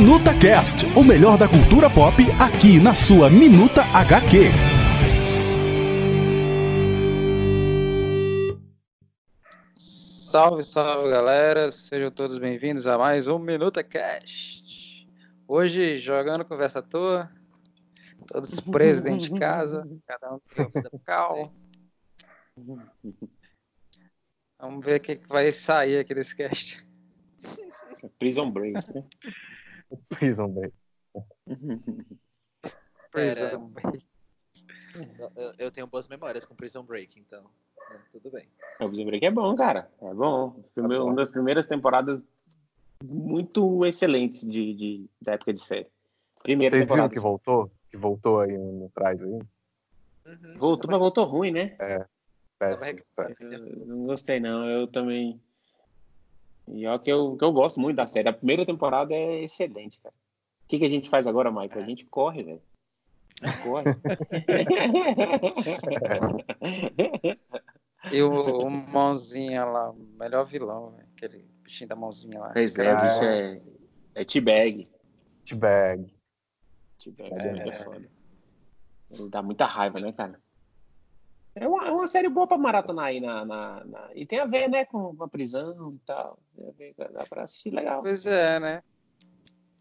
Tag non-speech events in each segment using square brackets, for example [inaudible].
Minuta Cast, o melhor da cultura pop aqui na sua Minuta HQ. Salve, salve galera, sejam todos bem-vindos a mais um Minuta Cast. Hoje jogando conversa à toa, todos [laughs] presos dentro de casa, cada um tem vida cal. [laughs] Vamos ver o que que vai sair aqui desse cast. Prison Break. né? [laughs] Prison Break. [laughs] Prison Break. Eu, eu tenho boas memórias com Prison Break, então né, tudo bem. O Prison Break é bom, cara. É bom. É bom. Uma das primeiras temporadas muito excelentes de, de- da época de série. Primeira Vocês viram temporada. que voltou? Que voltou aí um atrás aí? Uhum, Voltou, mas voltou ruim, né? tava Péssimo, péssimo. Eu não gostei, não. Eu também. E ó, que eu, que eu gosto muito da série. A primeira temporada é excelente, cara. O que, que a gente faz agora, Michael? A gente corre, velho. A gente corre. [laughs] E o, o mãozinha lá, o melhor vilão, aquele bichinho da mãozinha lá. Pois é, o bicho é. É T-Bag. T-Bag. T-Bag É. é muito foda. Ele dá muita raiva, né, cara? É uma, é uma série boa pra maratonar aí na, na, na- E tem a ver, né, com a prisão e tal. Tem a ver, dá pra assistir legal. Pois é, né?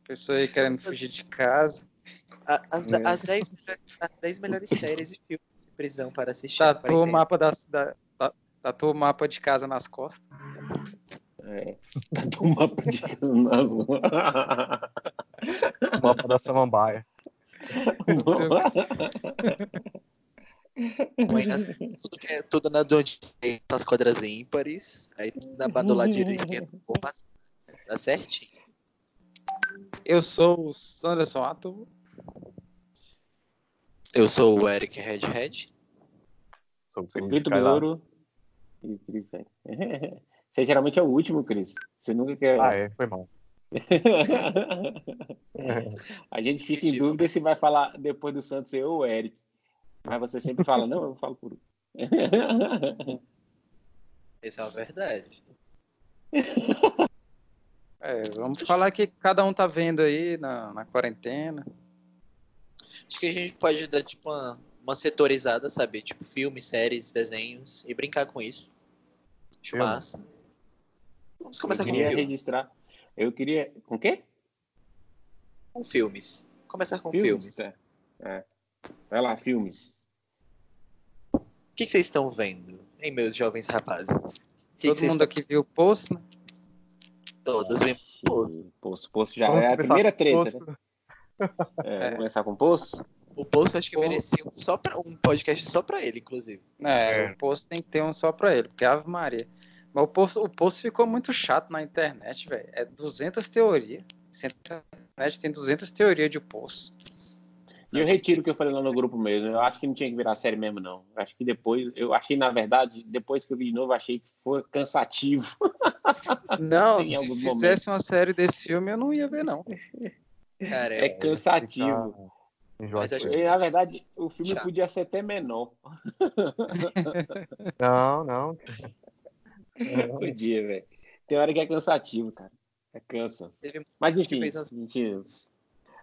Pessoa aí querendo fugir de casa. A- As, É. as 10 melhores, as 10 melhores séries e filmes de prisão para assistir. Tatua o para mapa da, da, da- o mapa de casa nas costas. É. [laughs] Tá do mapa de nas Mapa da Samambaia. [laughs] Põe as- [laughs] tudo, que é, tudo na do direito, as quadras ímpares. Aí na do lado direito esquerdo, [laughs] opa, tá certinho. Eu sou o Sanderson Ato. Eu sou o Eric Redhead. Sou o Skylab. Besouro e Cris, velho. [laughs] Você geralmente é o último, Cris. Você nunca quer. Ah, é, foi mal. A gente fica em dúvida se vai falar depois do Santos eu ou o Eric. Mas você sempre fala, não, eu falo por [laughs] último. Essa é uma verdade. É, vamos falar que cada um tá vendo aí na, na quarentena. Acho que a gente pode dar tipo uma, uma setorizada, sabe? Tipo filmes, séries, desenhos e brincar com isso. Acho Filme. massa. Vamos Eu começar com queria filmes. registrar. Eu queria. Com o quê? Com filmes. Começar com filmes. Tá. É. Vai lá, filmes. O que, que vocês estão vendo, hein, meus jovens rapazes? O que que Todo vocês mundo aqui viu o post, né? Todos vêm. Poço. Poço, Poço já Vamos é a primeira treta, né? Poço. É, [laughs] É. Começar com Poço? O Poço acho que Pô. merecia um, só pra, um podcast só pra ele, inclusive. É, É. o post tem que ter um só pra ele, porque Ave Maria. Mas o post, o post ficou muito chato na internet, velho. É 200 teorias. Essa internet tem 200 teorias de post. E eu retiro o que eu falei lá no grupo mesmo. Eu acho que não tinha que virar série mesmo, não. Eu acho que depois, eu achei, na verdade, depois que eu vi de novo, eu achei que foi cansativo. [laughs] Não, [laughs] se fizesse momentos. uma série desse filme, eu não ia ver, não. Cara, É é, cansativo. Mas acho na verdade, o filme Chato. podia ser até menor. [laughs] Não, não. Podia, velho. Tem hora que é cansativo, cara. É cansa. Mas enfim, fez umas- mentira.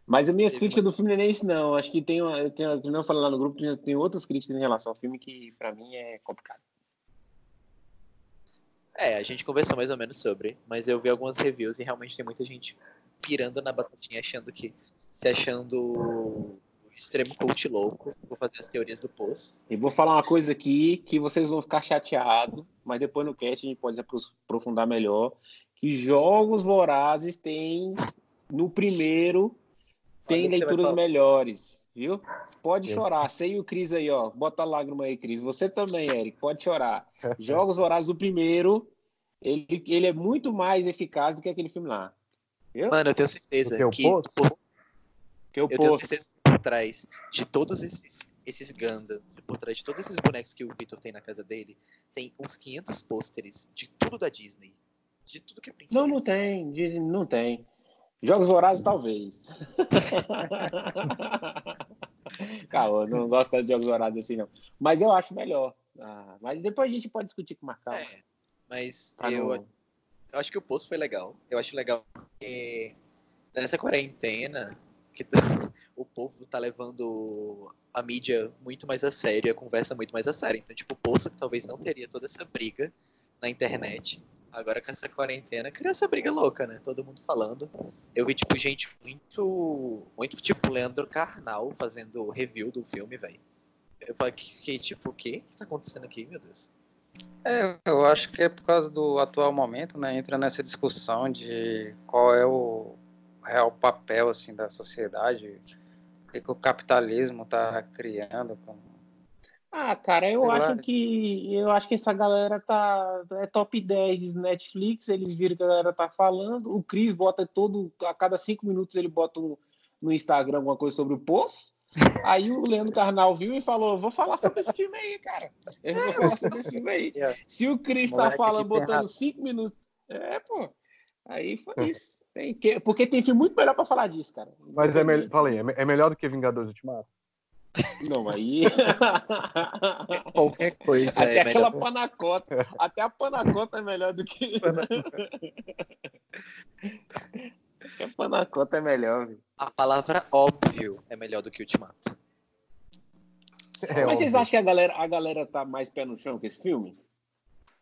Mas as minhas Teve críticas do filme não é nem isso, não. Acho que tem, uma, eu tenho, como eu falei lá no grupo, tem, outras críticas em relação ao filme que, pra mim, é complicado. É, a gente conversou mais ou menos sobre, mas eu vi algumas reviews e realmente tem muita gente pirando na batatinha, achando que. se achando o extremo coach louco, vou fazer as teorias do poço. E vou falar uma coisa aqui que vocês vão ficar chateados, mas depois no cast a gente pode apro- aprofundar melhor. Que jogos vorazes tem no primeiro tem que leituras melhores, viu? Pode Eu- chorar. Sei o Cris aí, ó. Bota a lágrima aí, Cris. Você também, Eric. Pode chorar. [laughs] Jogos Vorazes, o primeiro, ele, ele é muito mais eficaz do que aquele filme lá. Viu? Mano, eu tenho certeza que Poço? por, Que eu eu tenho posso. certeza que por trás de todos esses, esses Gundam, por trás de todos esses bonecos que o Victor tem na casa dele, tem uns 500 pôsteres de tudo da Disney. De tudo que é princesa. Não, não tem. Disney Não tem. Jogos Vorazes, talvez. [laughs] Calma, eu não gosto de Jogos Vorazes assim, não. Mas eu acho melhor. Ah, mas depois a gente pode discutir com o Marcão. É, mas eu, não- eu acho que o poço foi legal. Eu acho legal porque nessa quarentena, que [laughs] o povo tá levando a mídia muito mais a sério, a conversa muito mais a sério. Então, tipo, o Poço que talvez não teria toda essa briga na internet. Agora com essa quarentena, criou essa briga louca, né? Todo mundo falando. Eu vi, tipo, gente muito. Muito, tipo, Leandro Carnal fazendo review do filme, velho. Eu falei, que, tipo, o que que tá acontecendo aqui, meu Deus? É, eu acho que é por causa do atual momento, né? Entra nessa discussão de qual é o real papel assim da sociedade, o que, que o capitalismo está criando. Com... Ah, cara, eu acho que eu acho que essa galera tá é top 10 Netflix, eles viram que a galera tá falando. O Cris bota todo a cada cinco minutos ele bota um- no Instagram alguma coisa sobre o Poço. Aí o Leandro Carnal viu e falou: Vou falar sobre esse filme aí, cara. Eu vou falar sobre esse filme aí. É. Se o Cris tá falando, botando cinco minutos. É, pô. Aí foi isso. Tem que... Porque tem filme muito melhor pra falar disso, cara. Mas é, me... Falei, é é melhor do que Vingadores Ultimato? Não, aí. [laughs] Qualquer coisa Até é aquela melhor. panacota. Até a panacota é melhor do que. [laughs] Até a panacota é melhor, viu? A palavra óbvio é melhor do que Ultimato. É Mas vocês óbvio. acham que a galera, a galera tá mais pé no chão com esse filme?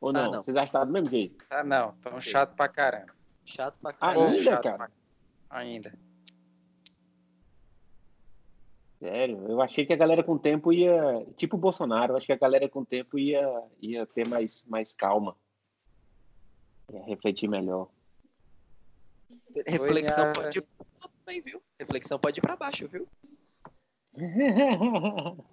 Ou não? Ah, não. Vocês acham que tá do mesmo jeito? Ah, não, tão chato pra caramba. Chato pra caralho. Ainda, chato cara? pra- Ainda. Sério, eu achei que a galera com o tempo ia. Tipo o Bolsonaro, eu acho que a galera com o tempo ia, ia ter mais, mais calma. Ia refletir melhor. Reflexão Foi, pode ir pra também, viu? Reflexão pode ir pra baixo, viu? [laughs]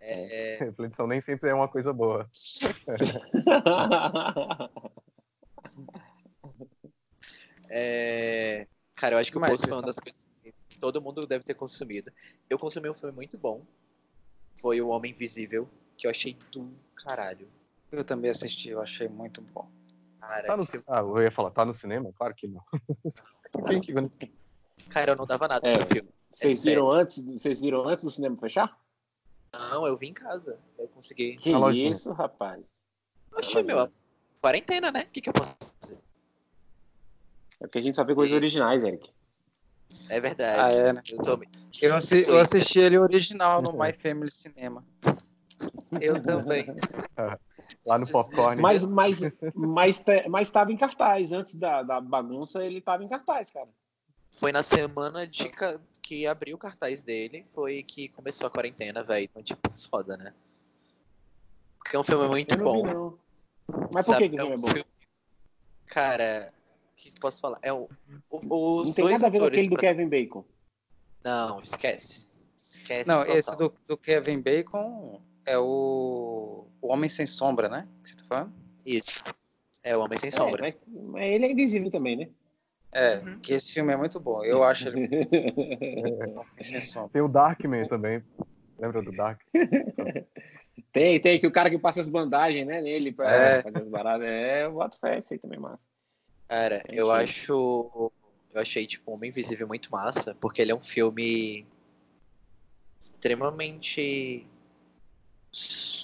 É, [laughs] Reflexão nem sempre é uma coisa boa. [laughs] é... Cara, eu acho que o foi vocês uma das coisas todo mundo deve ter consumido. Eu consumi um filme muito bom. Foi O Homem Invisível, que eu achei do caralho. Eu também assisti, eu achei muito bom. Cara, Tá no... que- Ah, eu ia falar, tá no cinema? Claro que não. [laughs] Quem que... cara eu não dava nada É. pro filme. Vocês sério. viram antes? Vocês viram antes do cinema fechar? Não, eu vim em casa. Eu consegui. Que isso, rapaz. Oxi, meu. Quarentena, né? O que, que eu posso fazer? É porque a gente só vê coisas originais, Eric. É verdade. Ah, é, né? Eu, tô... Eu, assi- eu assisti ele original no My Family Cinema. eu também. [laughs] Lá no popcorn. Mas, mas, mas, te- mas estava em cartaz. Antes da, da bagunça, ele estava em cartaz, cara. Foi na semana de ca- que abriu o cartaz dele, foi que começou a quarentena, velho. Então, tipo, foda, né? Porque é um filme muito Eu não vi, bom. não. Mas por sabe? que, que o É filme é bom? filme- Cara, que posso falar? É o- os Não tem dois nada a ver com atores aquele do pra- Kevin Bacon. Não, esquece. Esquece Não, total. esse do, do Kevin Bacon é o, o Homem Sem Sombra, né? Que você tá falando? Isso. É o Homem Sem É, Sombra. mas, mas ele é invisível também, né? É, Uhum. que esse filme é muito bom. Eu acho ele [laughs] Homem Sem Sombra. Tem o Darkman também. Lembra do Dark? tem, tem, que o cara que passa as bandagens, né, nele pra É. fazer as baradas. É, eu boto fé, esse aí também é massa. Cara, Entendi. eu acho. Eu achei, tipo, Homem Invisível muito massa, porque ele é um filme extremamente.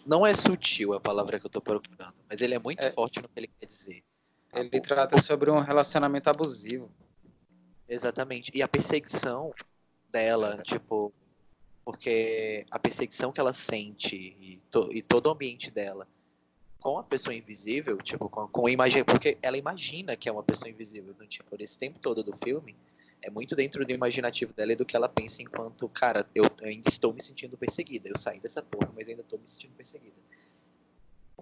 Não é sutil a palavra que eu tô procurando, mas ele é muito É. forte no que ele quer dizer. Ele trata sobre um relacionamento abusivo. Exatamente. E a perseguição dela, tipo, porque a perseguição que ela sente e, to- e todo o ambiente dela com a pessoa invisível, tipo, com, com a imagem, porque ela imagina que é uma pessoa invisível, então, tipo, esse tempo todo do filme é muito dentro do imaginativo dela e do que ela pensa enquanto, cara, eu ainda estou me sentindo perseguida, eu saí dessa porra, mas ainda estou me sentindo perseguida.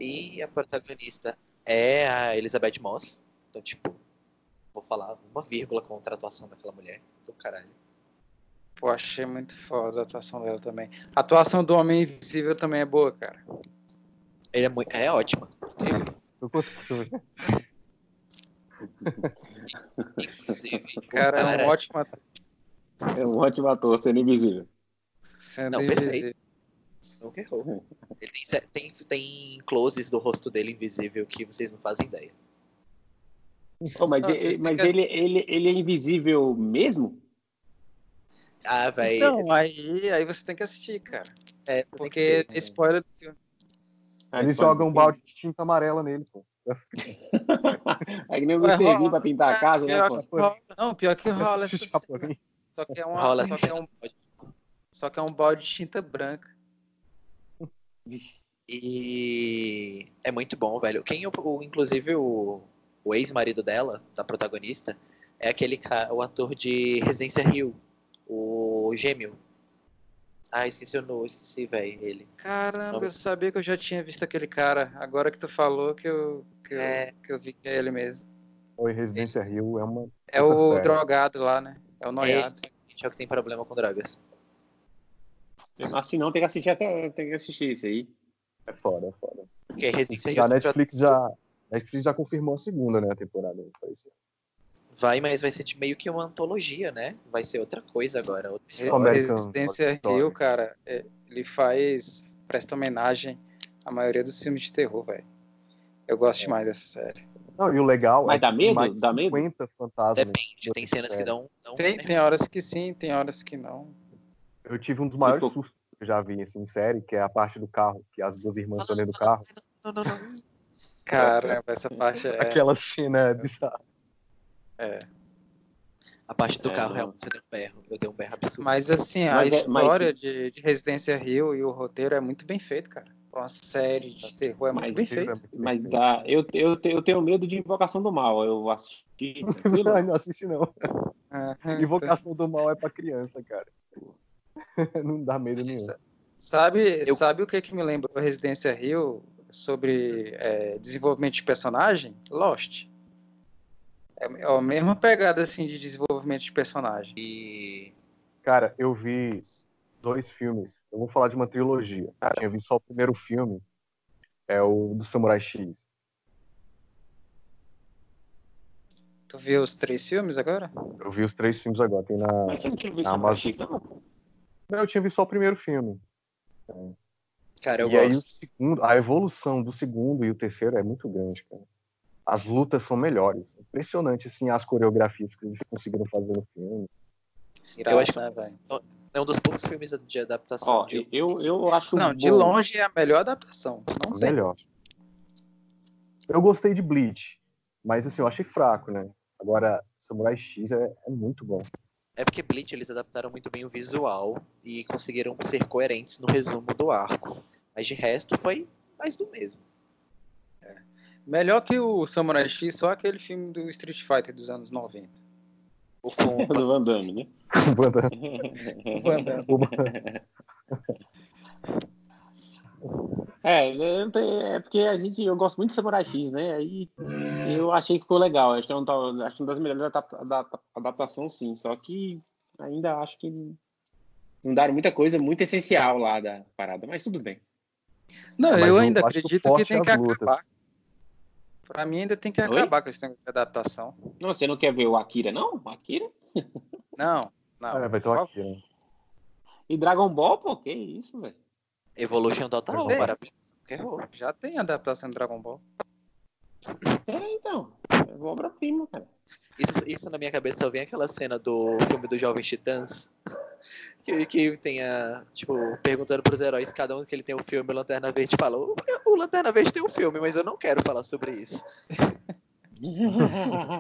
E a protagonista é a Elizabeth Moss, então, tipo, vou falar uma vírgula contra a atuação daquela mulher, do caralho. Pô, achei muito foda a atuação dela também. A atuação do Homem Invisível também é boa, cara. Ele é, [laughs] muito, é. Incrível. Eu consigo ver. Inclusive, O cara, é cara- um ótimo ator. É um ótimo ator, sendo invisível. Sendo Não, perfeito. invisível. nunca errou. Ele tem, tem, tem closes do rosto dele invisível que vocês não fazem ideia. Pô, mas Não, ele- mas que- ele, ele, ele é invisível mesmo? Ah, velho. Então, aí, aí você tem que assistir, cara. é, Porque ter. é spoiler do filme. Ah, Eles jogam um balde de tinta amarela nele, pô. [laughs] É que nem o. Bean pra pintar a casa, né? Pô? rola- Não, pior que rola essa. Só que é uma. Rola Só que é um, só que é um balde de tinta branca. E é muito bom, velho. Quem, o, o- inclusive, o, o ex-marido dela, da protagonista, é aquele ca- o ator de Residência Rio, o gêmeo. Ah, esqueci o nome, esqueci, velho, ele. Caramba, Nome- eu sabia que eu já tinha visto aquele cara. Agora que tu falou que eu, que eu, É. que eu vi que é ele mesmo. Oi, Residência Rio é uma. É o sério. drogado lá, né? É o É noiado. exatamente, é o que tem problema com drogas. Assim não, tem que assistir até. Tem que assistir isso aí. É foda, é foda. Porque Residência Rio Já a Netflix já. Netflix já confirmou a segunda, né, a temporada. Parece. Vai, mas vai ser de meio que uma antologia, né? Vai ser outra coisa agora, outra Re- história. American Residência Horror Story. Rio, cara, é- ele faz. presta homenagem à maioria dos filmes de terror, velho. Eu gosto É. demais dessa série. Não, e o legal Mas é dá que medo? mais Dá medo? 50 fantasmas. Depende, tem cenas que É. dão. dão Tem, tem horas que sim, tem horas que não. Eu tive um dos maiores Tipo- sustos que eu já vi assim, em série, que é a parte do carro, que as duas irmãs estão dentro do carro. Não, não, não. Caramba, essa parte é. [laughs] Aquela cena é. A parte do É, carro não. realmente eu dei um berro. Eu dei um berro absurdo. Mas assim, a Mas é- mas- história de, de Residência Rio e o roteiro é muito bem feito, cara. Pra Uma série de terror é muito Mas bem É feito. muito bem Mas feito. dá. Eu, eu, eu tenho medo de Invocação do Mal. Eu assisti. [laughs] Ai, não assisti não. Aham. [laughs] Invocação do mal é pra criança, cara. [laughs] não dá medo nenhum. Sabe, Eu- sabe o que, que me lembrou Residência Rio sobre é, desenvolvimento de personagem? Lost. É é a mesma pegada assim de desenvolvimento de personagem. E. Cara, eu vi dois filmes. Eu vou falar de uma trilogia. Eu tinha visto só o primeiro filme. É o do Samurai X. Tu viu os três filmes agora? Eu vi os três filmes agora. Tem na. Mas você não tinha visto Ah, Samurai mas- X, não? Não, eu tinha visto só o primeiro filme. Cara, eu e aí o gosto. segundo, a evolução do segundo e o terceiro é muito grande, cara. As lutas são melhores. Impressionante, assim, as coreografias que eles conseguiram fazer no filme. Eu acho que né, velho? é um dos poucos filmes de adaptação. Ó, de... eu, eu acho. Não, de bom. longe é a melhor adaptação. Não tem. Melhor. Eu gostei de Bleach, mas assim, eu achei fraco, né? Agora, Samurai X é, é muito bom. É porque Bleach eles adaptaram muito bem o visual e conseguiram ser coerentes no resumo do arco. Mas de resto foi mais do mesmo. Melhor que o Samurai X, só aquele filme do Street Fighter dos anos 90. O com [laughs] do Van Damme, né? [laughs] Banda- Van Damme. [laughs] É, eu não tenho- é porque a gente, eu gosto muito de Samurai X, né? Aí eu achei que ficou legal. Acho que é um, tal- acho que uma das melhores adapta- adapta- adaptação, sim. Só que ainda acho que não deram muita coisa muito essencial lá da parada, mas tudo bem. Não, Mas eu ainda que o acredito que forte tem é que as lutas. acabar. Pra mim ainda tem que Oi? acabar com esse negócio de adaptação. Não, você não quer ver o Akira, não? O Akira? [laughs] Não, não. É, vai ter aqui, né? E Dragon Ball, pô, que isso, velho? Evolution Total, errou. Já tem adaptação de Dragon Ball. É, então. É obra-prima, cara. Isso, isso na minha cabeça só vem aquela cena do filme do Jovem Titãs. Que, que tem a. Tipo, perguntando pros heróis, cada um que ele tem um filme, o Lanterna Verde fala: o, o Lanterna Verde tem um filme, mas eu não quero falar sobre isso. [laughs]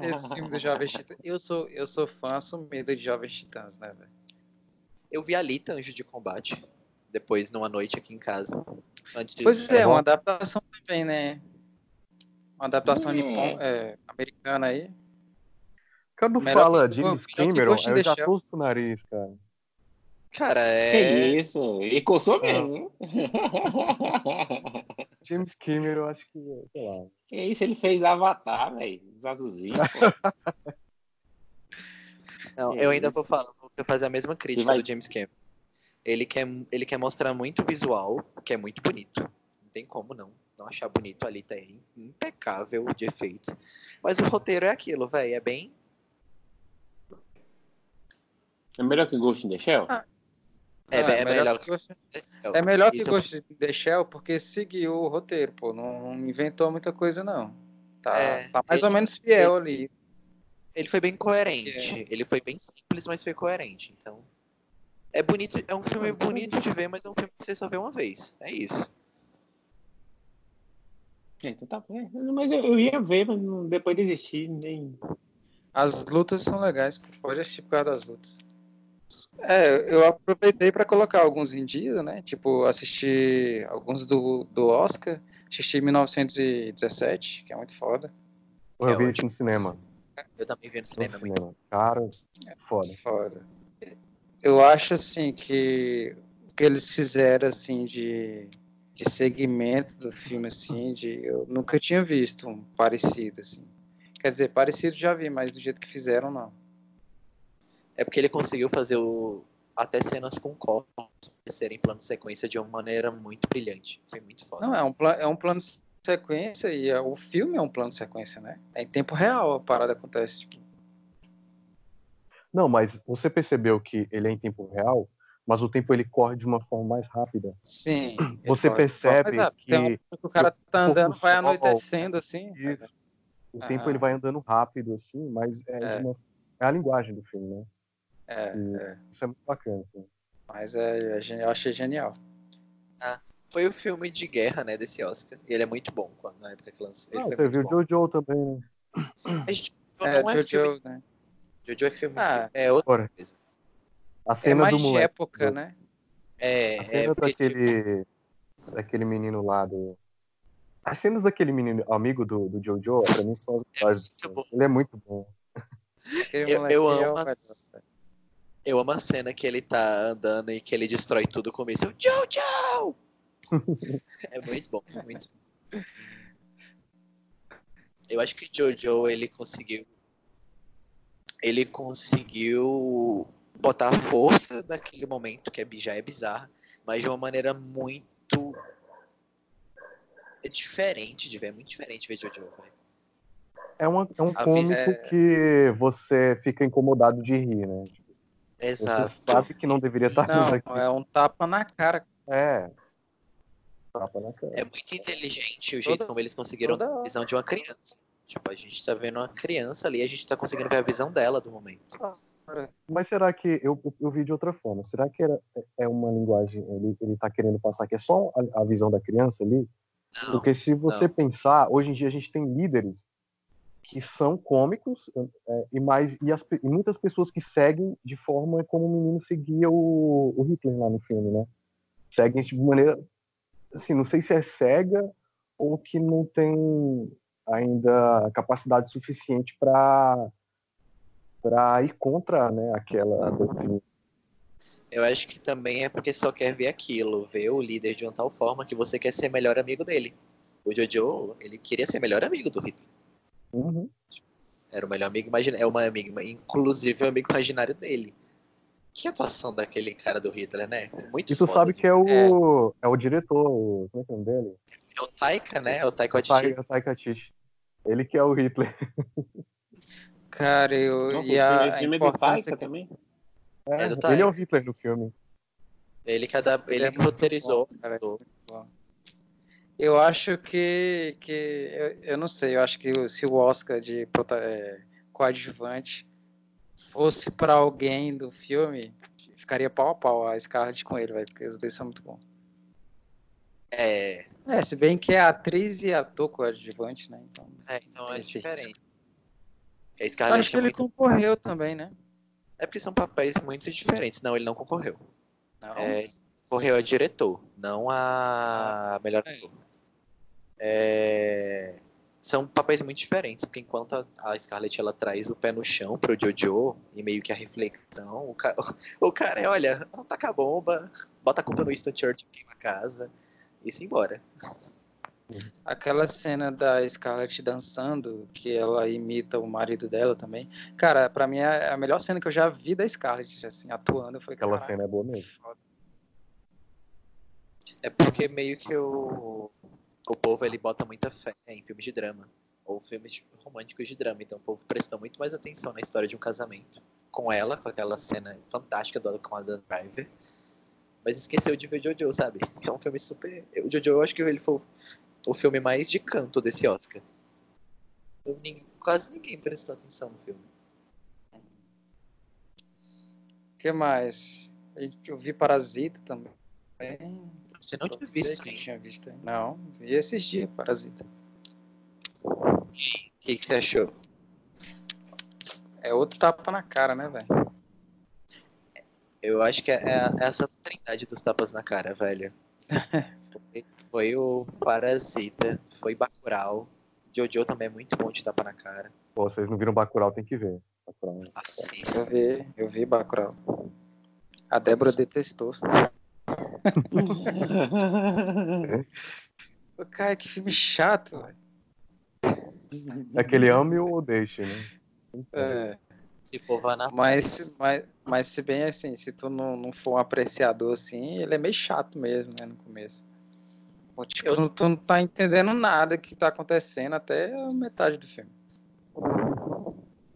Esse filme do Jovem Titãs. Eu sou, eu sou fã assumido de Jovens Titãs, né, velho? Eu vi a Alita, Anjo de Combate, depois numa noite aqui em casa. Antes de, Pois é, É uma adaptação também, né? Uma adaptação Hum. nipon, é, americana aí. Quando Melhor fala que- James que Cameron, eu the já torço o nariz, cara. Cara, Que é. isso? E coçou mesmo, hein? [laughs] James Cameron, eu acho que, sei lá. que isso? Ele fez Avatar, velho. Os azulzinhos. pô. [laughs] Não, Que eu ainda vou isso. falar, vou fazer a mesma crítica vai- do James Cameron. Ele quer, ele quer mostrar muito visual, que é muito bonito. Não tem como não, não achar bonito ali, tá impecável de efeitos. Mas o roteiro é aquilo, velho, é bem. É melhor que Ghost in the Shell? Ah, É, Ah, bem- é melhor que que. Ghost, é melhor que Isso- Ghost in the Shell porque seguiu o roteiro, pô. Não, inventou muita coisa, não. Tá, É, tá mais ou ele- menos fiel ali. Ele foi bem coerente. Ele foi bem simples, mas foi coerente. Então. É bonito, é um filme bonito de ver, mas é um filme que você só vê uma vez. É isso. Então tá bem. Mas eu, eu ia ver, mas não- depois desisti. Nem... As lutas são legais, pode assistir por causa das lutas. É, eu aproveitei para colocar alguns em dia, né? Tipo, assistir alguns do, do Oscar, assisti 1917, que é muito foda. Eu É vi isso no cinema. Eu também vi no No cinema, é muito cinema. Cara, foda. Foda. Eu acho assim que o que eles fizeram assim de, de segmento do filme assim, de eu nunca tinha visto um parecido assim. Quer dizer, parecido já vi, mas do jeito que fizeram não. É porque ele conseguiu fazer o... até cenas com corpos serem em plano de sequência de uma maneira muito brilhante. Foi muito foda. Não, é um, pla- é um plano sequência e é- o filme é um plano sequência, né? É em tempo real a parada acontece. Tipo, Não, mas você percebeu que ele é em tempo real, mas o tempo ele corre de uma forma mais rápida. sim. [clears throat] Você percebe ah, que hora que o cara tá andando, vai anoitecendo assim. Isso. O tempo ele vai andando rápido, assim, mas é, É. uma- é a linguagem do filme, né? É, é, Isso é muito bacana. Assim. mas é, é eu achei genial. Foi o filme de guerra, né, desse Oscar. E ele é muito bom quando, na época que lançou. Ele Ah, bom. o Jojo também, né? Mas É, não é filme. Jojo, né? Jojo é filme. Ah. É outra Ora, coisa. A É cena mais do de moleque. época, do- né? É, A é cena porque, tipo, daquele, daquele menino lá do. As cenas daquele menino amigo do, do Jojo, pra mim, são as melhores. muito filme. bom. Ele é muito bom. Eu- eu é amo melhor. Eu amo a cena que ele tá andando e que ele destrói tudo com isso. Jojo! é muito bom, é muito bom. Eu acho que Jojo, ele conseguiu... Ele conseguiu botar a força daquele momento, que é, já é bizarra, mas de uma maneira muito... É diferente de ver, é muito diferente ver Jojo, velho. É, uma, é um A cômico é- que você fica incomodado de rir, né? Exato. Você sabe que não deveria estar rindo aqui. Não, é um tapa na cara. É. Tapa na cara. É muito inteligente o jeito Toda- como eles conseguiram toda- dar a visão de uma criança. Tipo, a gente tá vendo uma criança ali, a gente tá conseguindo ver a visão dela do momento. Mas será que eu, eu- vi de outra forma? Será que era, é uma linguagem, ele, ele tá querendo passar que é só a, a visão da criança ali? Não, Porque se você não. pensar, hoje em dia a gente tem líderes que são cômicos é, e, mais, e, as e muitas pessoas que seguem de forma como o menino seguia o, o Hitler lá no filme, né? Seguem de maneira, assim, não sei se é cega ou que não tem ainda capacidade suficiente para para ir contra, né, aquela doutrina. eu acho que também é porque só quer ver aquilo, ver o líder de uma tal forma que você quer ser melhor amigo dele. O Jojo, ele queria ser melhor amigo do Hitler. Uhum. Era o melhor amigo imaginário, é uma amiga, inclusive o amigo imaginário dele. Que atuação daquele cara do Hitler, né? Muito E tu foda, sabe que é o, é. o diretor, o, como é que é o nome dele? É o Taika, né? É o Taika Tai- Waititi. o Taika Waititi. Ele que é o Hitler. [laughs] Cara, eu, Nossa, e a, esse filme é do Taika que- também? É, É do ele Taika. é o Hitler no filme. Ele que, ada- ele é que roteirizou. bom, cara. do- Eu acho que, que eu, eu não sei, eu acho que se o Oscar de prota- é, coadjuvante fosse para alguém do filme, ficaria pau a pau a Scarlett com ele, velho, porque os dois são muito bons. É, É, se bem que é atriz e ator coadjuvante, né? Então, é, então é diferente. Scarlett acho que é, ele muito... concorreu também, né? é porque são papéis muito diferentes. Não, ele não concorreu. Não? É, concorreu a diretor, não a melhor É. ator. É, São papéis muito diferentes, porque enquanto a- a Scarlett ela traz o pé no chão pro Jojo e meio que a reflexão, o cara, [laughs] o cara é, olha, taca a bomba, bota a culpa no Winston Churchill, queima a casa e se embora. Aquela cena da Scarlett dançando, que ela imita o marido dela também. Cara, pra mim é a melhor cena que eu já vi da Scarlett, assim, atuando. Eu falei, Aquela "Caraca, cena é boa mesmo. foda." É porque meio que o, o povo ele bota muita fé em filmes de drama. Ou filmes de- românticos de drama. Então o povo prestou muito mais atenção na história de um casamento. Com ela, com aquela cena fantástica do com a Dan Driver. Mas esqueceu de ver Jojo, sabe? Que [laughs] é um filme super. O Jojo, eu acho que ele foi o filme mais de canto desse Oscar. Eu nin- Quase ninguém prestou atenção no filme. O que mais? Eu vi Parasita também. Você não tinha visto que tinha visto. hein? Não, vi esses dias Parasita. O que, que você achou? É outro tapa na cara, né, velho? Eu acho que é, é essa trindade dos tapas na cara, velho. [laughs] Foi, o Parasita, foi Bacurau. Jojo também é muito bom de tapa na cara. Pô, vocês não viram Bacurau, tem que ver. Bacurau. Eu Assista. vi, eu vi Bacurau. A Débora detestou. Pô, [laughs] Cara, que filme chato, velho. É aquele ame ou deixe, né? É, Se for na mas, mas, mas se bem assim, se tu não, não for um apreciador assim, ele é meio chato mesmo, né, no começo. Pô, Tipo, Eu- não- tu não tá entendendo nada que tá acontecendo até a metade do filme.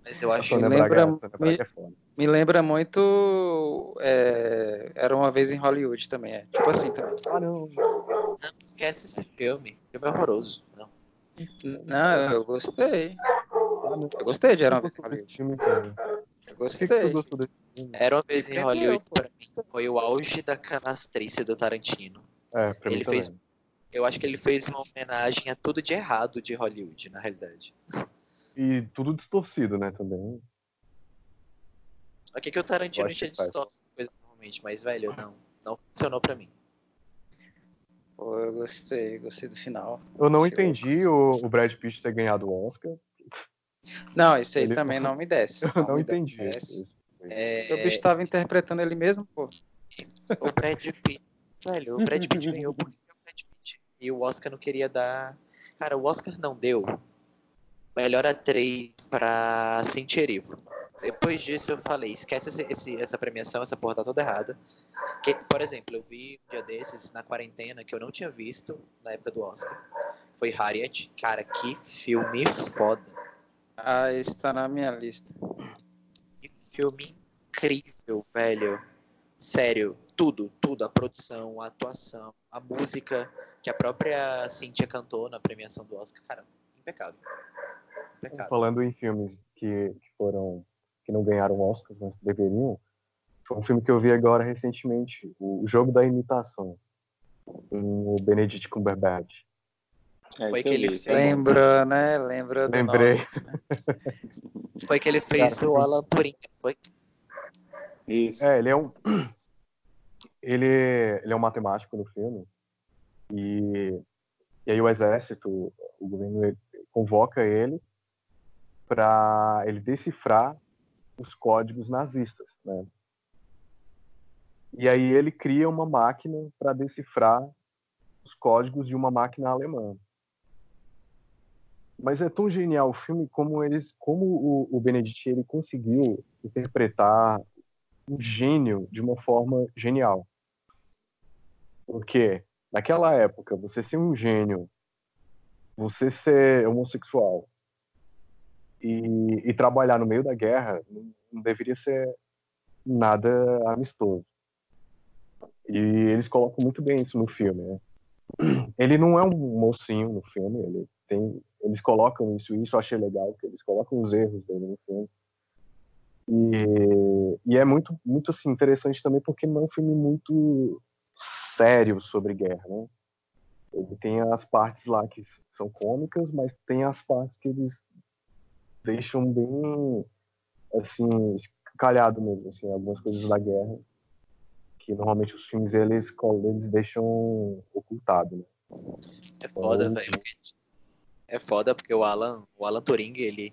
Mas eu acho Sônia lembra- Braga é. Me lembra muito. é, Era uma vez em Hollywood também, é. Tipo assim também. Ah, não. Não, esquece esse filme. O filme é horroroso. Não. Não, eu gostei. Eu gostei de Era uma vez em que Hollywood. Eu que que gostei. Era uma vez em Hollywood, pra mim, foi o auge da canastrice do Tarantino. É, pra mim Ele também. fez- Eu acho que ele fez uma homenagem a tudo de errado de Hollywood, na realidade. E tudo distorcido, né, também. O que, que o Tarantino já distorce coisas normalmente, mas, velho, não. Não funcionou pra mim. Pô, eu gostei, gostei do final. Eu não entendi o, o Brad Pitt ter ganhado o Oscar. Não, isso aí Ele- também não me desce. [laughs] Eu não me entendi. desce. isso. É, O bicho tava interpretando ele mesmo, pô. o Brad Pitt. Velho, o Brad Pitt [laughs] ganhou porque é o Brad Pitt. E o Oscar não queria dar. Cara, o Oscar não deu melhor atriz pra Cynthia Erivo. Depois disso eu falei, esquece esse- esse- essa premiação, essa porra tá toda errada. Que, por exemplo, eu vi um dia desses na quarentena que eu não tinha visto na época do Oscar. Foi Harriet. Cara, que filme foda. Ah, esse tá na minha lista. Que filme incrível, velho. Sério, tudo, tudo. A produção, a atuação, a música que a própria Cynthia cantou na premiação do Oscar. Cara, impecável. Impecável. Falando em filmes que, que foram que não ganharam Oscar, mas deveriam, foi um filme que eu vi agora recentemente, o Jogo da Imitação, com o Benedict Cumberbatch. É, Foi que ele vi. Lembra, né? Lembra do Lembrei. nome. [laughs] Foi que ele fez o Alan Turing, foi? Isso. É, ele é um [clears throat] ele, ele é um matemático no filme e, e aí o exército, o governo convoca ele para ele decifrar os códigos nazistas, né? E aí ele cria uma máquina para decifrar os códigos de uma máquina alemã. Mas é tão genial o filme como eles, como o, o ele conseguiu interpretar um gênio de uma forma genial. Porque naquela época, você ser um gênio, você ser homossexual e, e trabalhar no meio da guerra não, não deveria ser nada amistoso. E eles colocam muito bem isso no filme. Né? Ele não é um mocinho no filme, ele tem, eles colocam isso, e isso eu achei legal, que eles colocam os erros dele no filme. E, e é muito, muito assim, interessante também porque não é um filme muito sério sobre guerra, né? Ele tem as partes lá que são cômicas, mas tem as partes que eles deixam bem, assim, calhado mesmo, assim, algumas coisas da guerra que normalmente os filmes eles, eles deixam ocultado, né? É foda, Então, velho. porque- É foda porque o Alan, o Alan Turing, ele,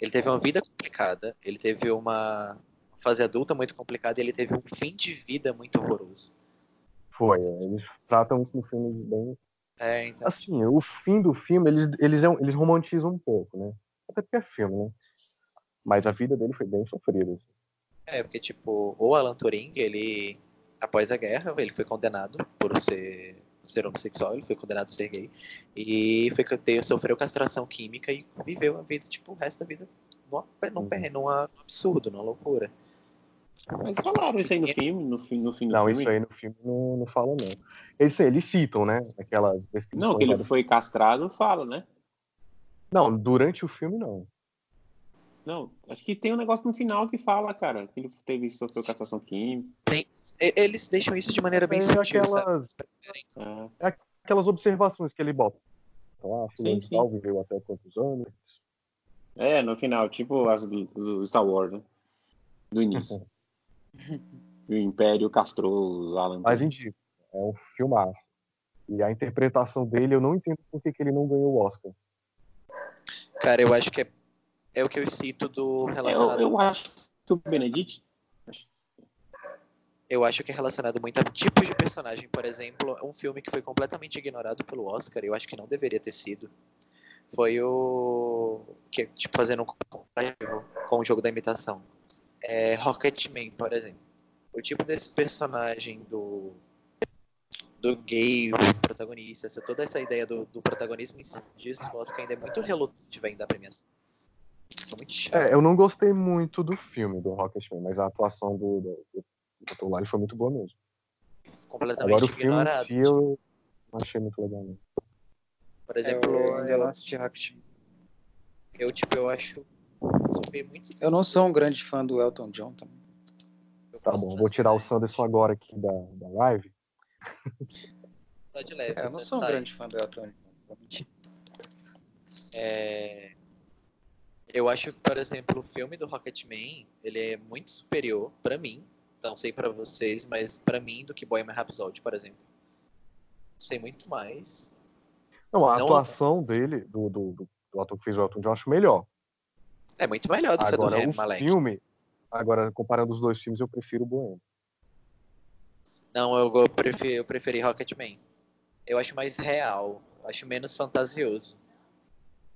ele teve uma vida complicada, ele teve uma fase adulta muito complicada e ele teve um fim de vida muito horroroso. Foi, eles tratam isso no filme bem É, então. assim, o fim do filme, eles, eles, é eles romantizam um pouco, né? Até porque é filme, né? Mas a vida dele foi bem sofrida. assim. É, porque, tipo, o Alan Turing, ele, após a guerra, ele foi condenado por ser, ser homossexual, ele foi condenado por ser gay, e foi, ter, sofreu castração química e viveu a vida, tipo, o resto da vida num, num, Uhum. num absurdo, numa loucura. Mas falaram isso aí no filme, no fim, no fim do Não, filme. isso aí no filme não, não fala, não. Eles, eles citam, né? Aquelas descrições. Não, que ele foi castrado, fala, né? Não, durante o filme, não. Não, acho que tem um negócio no final que fala, cara, que ele teve sofreu castração química. E- Eles deixam isso de maneira bem É sutil, sabe? aquelas- É. Aquelas observações que ele bota. Então, ah, fulano Sim, tal viveu até quantos anos? É, no final, tipo as, os Star Wars, né? Do início. [laughs] o Império castrou o Alan. Mas indico, é um filmaço. E a interpretação dele, eu não entendo por que, que ele não ganhou o Oscar. Cara, eu acho que é, é o que eu cito do eu, relacionado. eu acho que o Benedict. Eu acho que é relacionado muito a tipos de personagem. Por exemplo, um filme que foi completamente ignorado pelo Oscar, eu acho que não deveria ter sido. Foi o. Que, tipo, fazendo um comparativo com o jogo da imitação. É Rocketman, por exemplo. O tipo desse personagem do. Do gay, o protagonista, essa, toda essa ideia do, do protagonismo em si disso, o Oscar ainda é muito relutante em dar premiação. São muito chatos. É, eu não gostei muito do filme do Rocketman, mas a atuação do, do, do, foi muito boa mesmo. completamente Agora o filme em ignorado. si eu não achei muito legal. Não. Por É, exemplo, eu eu, Rocket. eu, tipo, eu acho muito. Eu não sou um grande fã do Elton John também. eu Tá bom, vou tirar o. Sanderson agora aqui da, da live. Só de leve. É, eu não sou um sai. grande fã do Elton John. É, Eu acho que, por exemplo, o filme do Rocketman, ele é muito superior pra mim, não sei pra vocês, mas pra mim do que Bohemian Rhapsody, por exemplo. Sei muito mais. Não, a Não- atuação dele, do, do, do, do ator que fez o Elton John, eu acho melhor. É muito melhor do que a do Agora, Rami Malek. filme, agora, comparando os dois filmes, eu prefiro o Bohemian. Não, eu, go- preferi, eu preferi Rocketman. Eu acho mais real, acho menos fantasioso.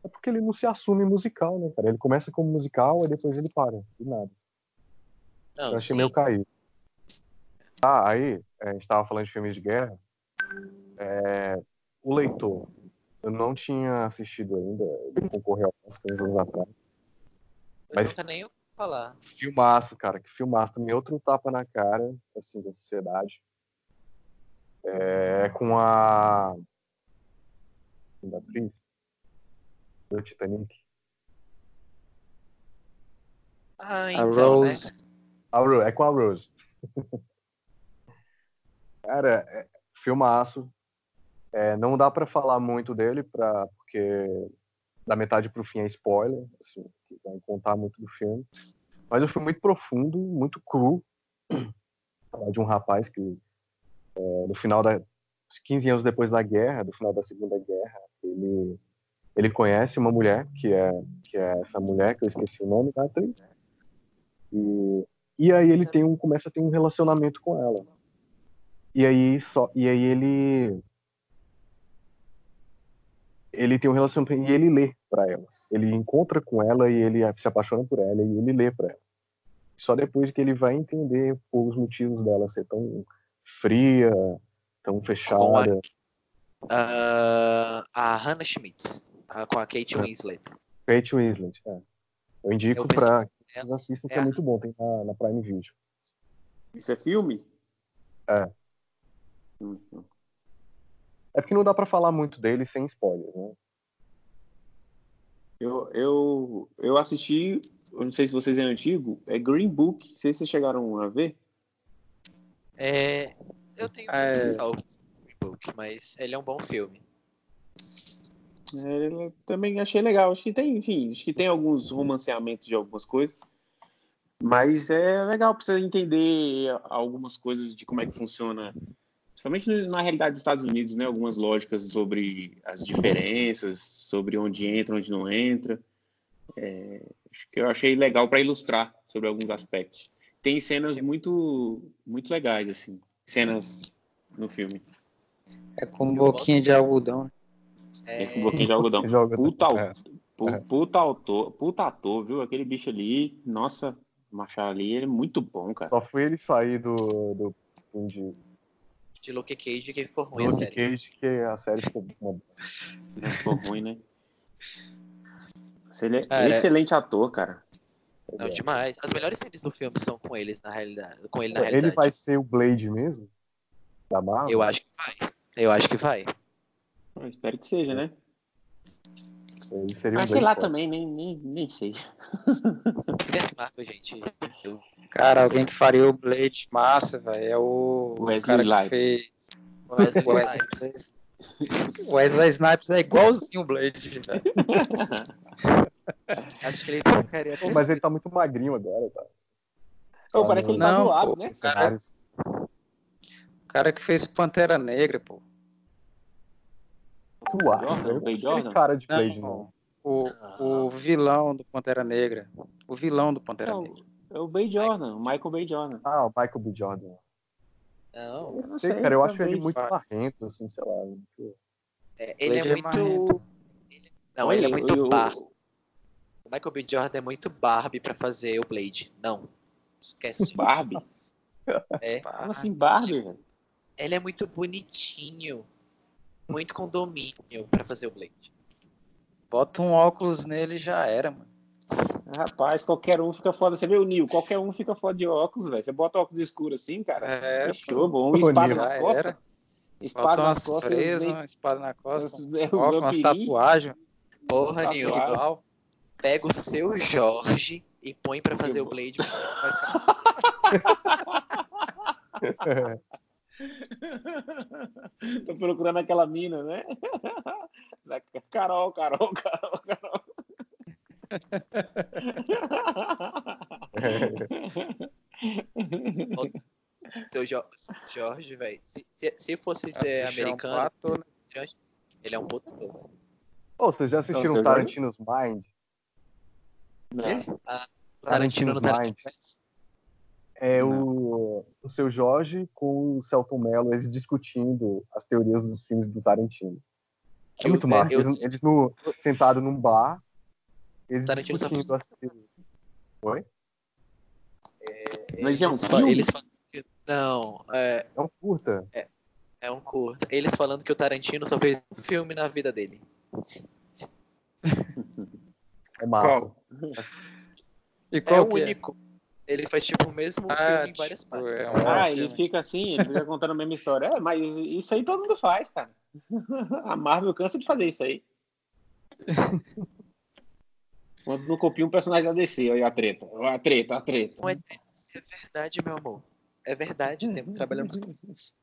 É porque ele não se assume musical, né, cara? Ele começa como musical e depois ele para, de nada. Não, eu achei sim. meio caído. Ah, aí, é, a gente tava falando de filmes de guerra. É, o Leitor. Eu não tinha assistido ainda. Ele concorreu ao Oscar anos atrás. Mas- nunca nem ouvi falar. Filmaço, cara. Que filmaço. Também outro tapa na cara, assim, da sociedade. É, com a... Da atriz. Do Titanic. Ah, A então, Rose. né? A é com a Rose. [laughs] Cara, é, filmaço. É, não dá pra falar muito dele, pra, porque da metade pro fim é spoiler, assim, que vai contar muito do filme. Mas é um filme muito profundo, muito cru. [clears throat] De um rapaz que, é, no final da. 15 anos depois da guerra, do final da Segunda Guerra, ele, ele conhece uma mulher, que é, que é essa mulher, que eu esqueci o nome da atriz. E, e aí ele tem um, começa a ter um relacionamento com ela. E aí só e aí ele ele tem um relacionamento e ele lê para ela. Ele encontra com ela e ele se apaixona por ela e ele lê para ela. Só depois que ele vai entender os motivos dela ser tão fria, tão fechada. Ah, a Hannah Schmitz, ah, com a Kate É. Winslet. Kate Winslet. É. Eu indico para que é- vocês assistam, que é é a- muito bom. Tem na, na Prime Video. Isso é filme? É. Hum, hum. É porque não dá para falar muito dele sem spoiler, né? Eu, eu, eu assisti, eu não sei se vocês é antigo, é Green Book. Não sei se vocês chegaram a ver. É, eu tenho É. muitas ressalvas no Green Book, mas ele é um bom filme. É, também achei legal. Acho que tem, enfim, acho que tem alguns romanceamentos de algumas coisas. Mas é legal para você entender algumas coisas de como é que funciona, principalmente na realidade dos Estados Unidos, né? Algumas lógicas sobre as diferenças, sobre onde entra, onde não entra. É, acho que eu achei legal para ilustrar sobre alguns aspectos. Tem cenas muito, muito legais, assim, cenas no filme. É com boquinha de algodão. né? É, É, com um pouquinho de algodão. [laughs] Puta, é. É. puta, autor, puta ator, viu? Aquele bicho ali, nossa, o Machado ali, ele é muito bom, cara. Só foi ele sair do, do de de Luke Cage que ficou ruim a Luke série. Cage, que a série ficou ficou ruim, né? Ele é Cara, excelente ator, cara. Não, demais. As melhores cenas do filme são com eles, na realidade. Com ele, na Ele realidade. vai ser o Blade mesmo? Da Marvel? Eu acho que vai. Eu acho que vai. Eu espero que seja, né? Ele seria o Mas sei Blade, lá pô. também, nem, nem, nem sei. Esquece Marvel, gente. Eu- Cara, alguém que faria o Blade massa, velho, é o, o Wesley cara fez Wesley Wesley Snipes. O Wesley Snipes é igualzinho o Blade, velho. [laughs] Acho que ele trocaria Pô, mas ele tá muito magrinho agora, tá? Ô, parece que ele tá Não, zoado, né? Cenários. O cara que fez Pantera Negra, pô. Tu acha? Eu não Jordan? cara de Não, Blade, não. O, o vilão do Pantera Negra. O vilão do Pantera Não, Negra. É o Bay Jordan, o Michael Bay Jordan. Ah, o Michael B. Jordan. Não, Eu não sei, sei, cara, eu acho ele muito marrento, assim, sei lá. muito- é, ele é Blade é muito. ele- Não, ele é muito eu- eu- bar. O Michael B. Jordan é muito Barbie pra fazer o Blade. Não. Esquece. Barbie? [laughs] É. Como assim, Barbie, velho? Ele é muito bonitinho. Muito condomínio pra fazer o Blade. Bota um óculos nele e já era, mano. Rapaz, qualquer um fica foda. Você vê o Nil, qualquer um fica foda de óculos, velho. Você bota óculos escuros assim, cara. É, Fechou, bom. Espada nas costas. era. Espada nas costas. os presas, espada na costa, os- os óculos, tatuagens, Porra, Nil. Pega o seu Jorge e põe pra fazer o Blade. [laughs] Tô procurando aquela mina, né? [laughs] Carol, Carol, Carol, Carol. [laughs] seu Jo- Jorge, velho. Se, se, se fosse ser é um americano, pato, né? Jorge, ele é um puto. velho. Pô, vocês já assistiram você Tarantino's Mind? Não. Tarantino no Tarantino. Mind. É Não. o, o seu Jorge com o Celton Mello, eles discutindo as teorias dos filmes do Tarantino. Que é muito eu- massa. eu- Eles, eles no, sentados num bar, eles Tarantino só teorias. Oi? Mas é um filme? Eles falam que. Não, é, É um curta. é um curta. Eles falando que o Tarantino só fez um filme na vida dele. É. Qual? E É qual o que único. Ele faz tipo o mesmo Ah, filme em várias tipo, partes. é um Ah, filme. ele fica assim, ele fica contando a mesma história. É, mas isso aí todo mundo faz, cara. [laughs] A Marvel cansa de fazer isso aí. [laughs] Quando não copia um personagem da DC, aí a treta. A treta, a treta. Não é, é verdade, meu amor. É verdade, temos trabalhamos com isso.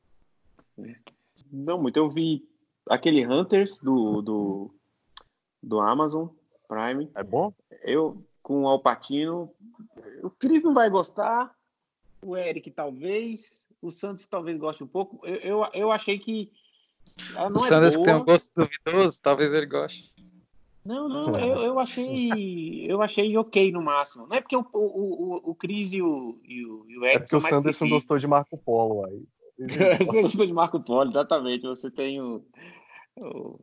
Não muito. Eu vi aquele Hunters do, do, do Amazon Prime. É bom? Eu com o Alpatino. O Cris não vai gostar. O Eric talvez. O Santos talvez goste um pouco. Eu, eu, eu achei que. Ela não o é Sanders que boa. tem um gosto duvidoso, talvez ele goste. Não, não, eu, eu achei. Eu achei ok no máximo. Não é porque o, o, o, o Cris e o, e o, e o É Eric porque são o mais Sanderson que gostou de Marco Polo aí. [laughs] Você gostou de Marco Polo, exatamente. Você tem o, o,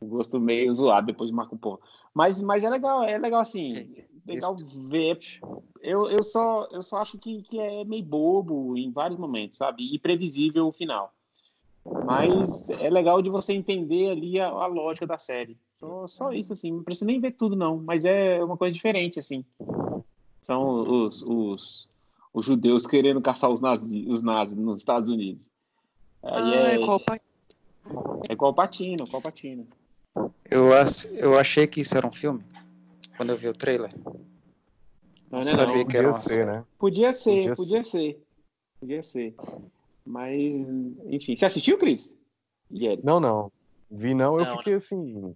o gosto meio zoado depois de Marco Polo. Mas, mas é legal, é legal assim. Legal ver. Eu, eu, só, eu só acho que, que é meio bobo em vários momentos, sabe? E previsível o final. Mas é legal de você entender ali a, a lógica da série. Só, só isso, assim. Não precisa nem ver tudo, não. Mas é uma coisa diferente, assim. São os, os, os judeus querendo caçar os nazis, os nazis nos Estados Unidos. Aí Ah, é, é qual parte? é qual patino, qual patino. Eu, eu achei que isso era um filme, quando eu vi o trailer. Não, não, Sabia não. que era Podia uma ser, né? Podia ser, Podia podia ser. Podia ser. Mas, enfim. Você assistiu, Cris? Não, não. Vi não, eu Não, fiquei assim.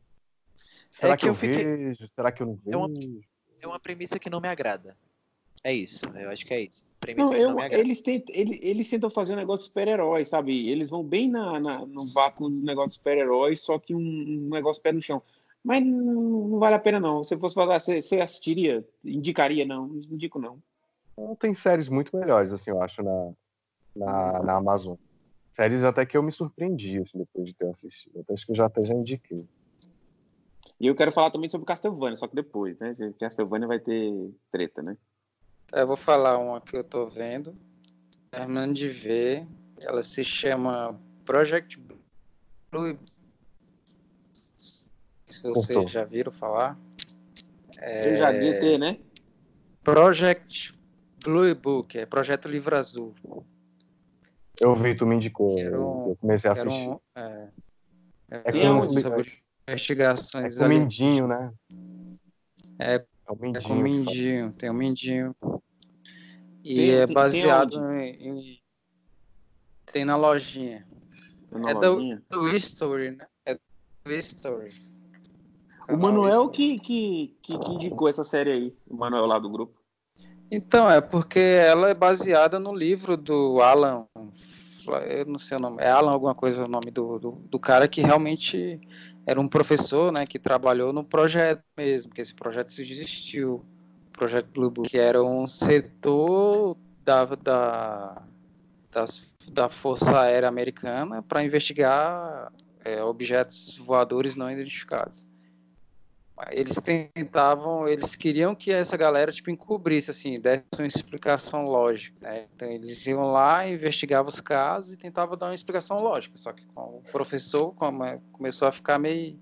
Será É que, que eu eu fiquei- vejo? Será que eu não vejo? É uma- É uma premissa que não me agrada. É isso, eu acho que é isso. Premissa Não, que não eu, me agrada. eles, tentam, eles, eles tentam fazer um negócio de super-herói, sabe? Eles vão bem na, na- no vácuo do negócio de super-herói, só que um, um negócio pé no chão. Mas não, não vale a pena, não. Se fosse falar, você, você assistiria? Indicaria? Não, não indico, não. Não tem séries muito melhores, assim, eu acho, na, na, na Amazon. Séries até que eu me surpreendi, assim, depois de ter assistido. Até acho que eu já até já indiquei. E eu quero falar também sobre Castlevania, só que depois, né? Castlevania vai ter treta, né? Eu vou falar uma que eu tô vendo, terminando de ver. Ela se chama Project Blue. Se vocês Cortou. já viram falar. Eu já devia ter, né? Project Blue Book, é Projeto Livro Azul. Eu vi, tu me indicou. Um- eu comecei a assistir. um, é, é, É um sobre É investigações com o Mindinho, né? É, É o Mindinho. É com o Mindinho, tem o Mindinho. E Tem- é tem- baseado tem em, em- Tem na lojinha. É da, do History, né? É do History. O Manuel que, que, que, que indicou essa série aí, o Manuel lá do grupo. Então, é porque ela é baseada no livro do Alan. Eu não sei o nome. É Alan alguma coisa o nome do, do, do cara que realmente era um professor, né, que trabalhou no projeto mesmo, que esse projeto existiu. O projeto Blue Book, que era um setor da, da, das, da Força Aérea Americana para investigar é, objetos voadores não identificados eles tentavam, eles queriam que essa galera tipo encobrisse assim, desse uma explicação lógica, né? Então eles iam lá, investigavam os casos e tentavam dar uma explicação lógica, só que com o professor como, é, começou a ficar meio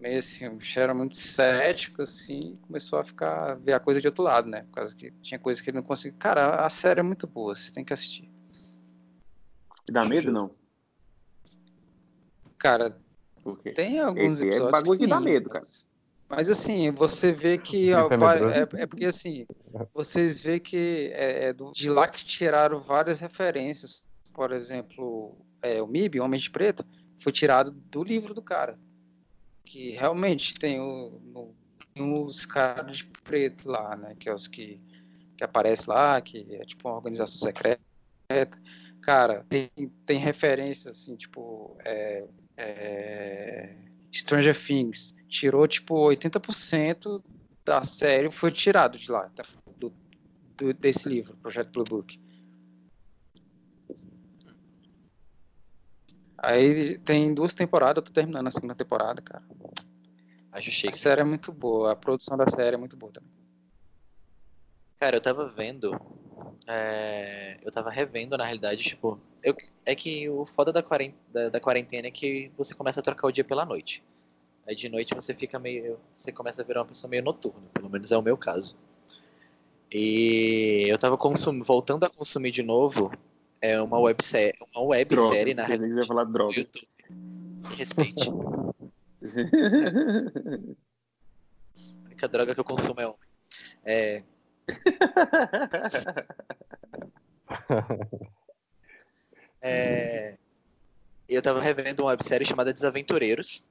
meio assim, o bicho era muito cético assim, começou a ficar ver a coisa de outro lado, né? Por causa que tinha coisa que ele não conseguia. Cara, a série é muito boa, você tem que assistir. Dá medo não? Cara, porque tem alguns Esse episódios. É bagulho que dá medo, cara. Mas assim, você vê que é, é, é, porque assim, vocês vê que é, é do, de lá que tiraram várias referências. Por exemplo, é, o MIB, Homem de Preto, foi tirado do livro do cara. Que realmente tem, o, no, tem os caras de preto lá, né? Que é os que, que aparecem lá, que é tipo uma organização secreta. Cara, tem, tem referências assim, tipo. É, Stranger Things tirou tipo 80% da série foi tirado de lá tá? do, do, desse livro Projeto Blue Book. Aí tem duas temporadas eu tô terminando a segunda temporada cara. Acho chique. A série é muito boa a produção da série é muito boa também. Cara eu tava vendo é, eu tava revendo na realidade tipo eu, é que o foda da quarentena, da, da quarentena é que você começa a trocar o dia pela noite. Aí de noite você fica meio. Você começa a virar uma pessoa meio noturna, pelo menos é o meu caso. E eu tava consum, voltando a consumir de novo é uma websérie, uma websérie na realidade. Vai falar droga. YouTube. Respeite. [laughs] a única droga que eu consumo é homem. É. [laughs] É, eu tava revendo uma websérie chamada Desaventureiros,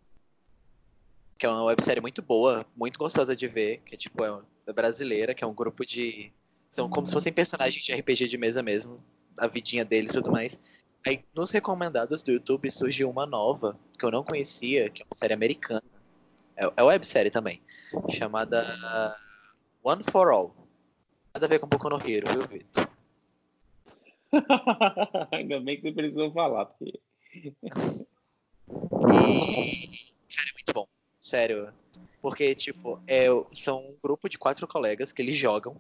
que é uma websérie muito boa, muito gostosa de ver, que é tipo é brasileira, que é um grupo de são como se fossem personagens de RPG de mesa mesmo, a vidinha deles e tudo mais. Aí nos recomendados do YouTube surgiu uma nova que eu não conhecia, que é uma série americana. É, é websérie também, chamada One for All. Nada a ver com Boku no Hero, viu, Vitor? [laughs] Ainda bem que você precisou falar. Porque... E, cara, é muito bom. Sério. Porque, tipo, é, são um grupo de quatro colegas que eles jogam.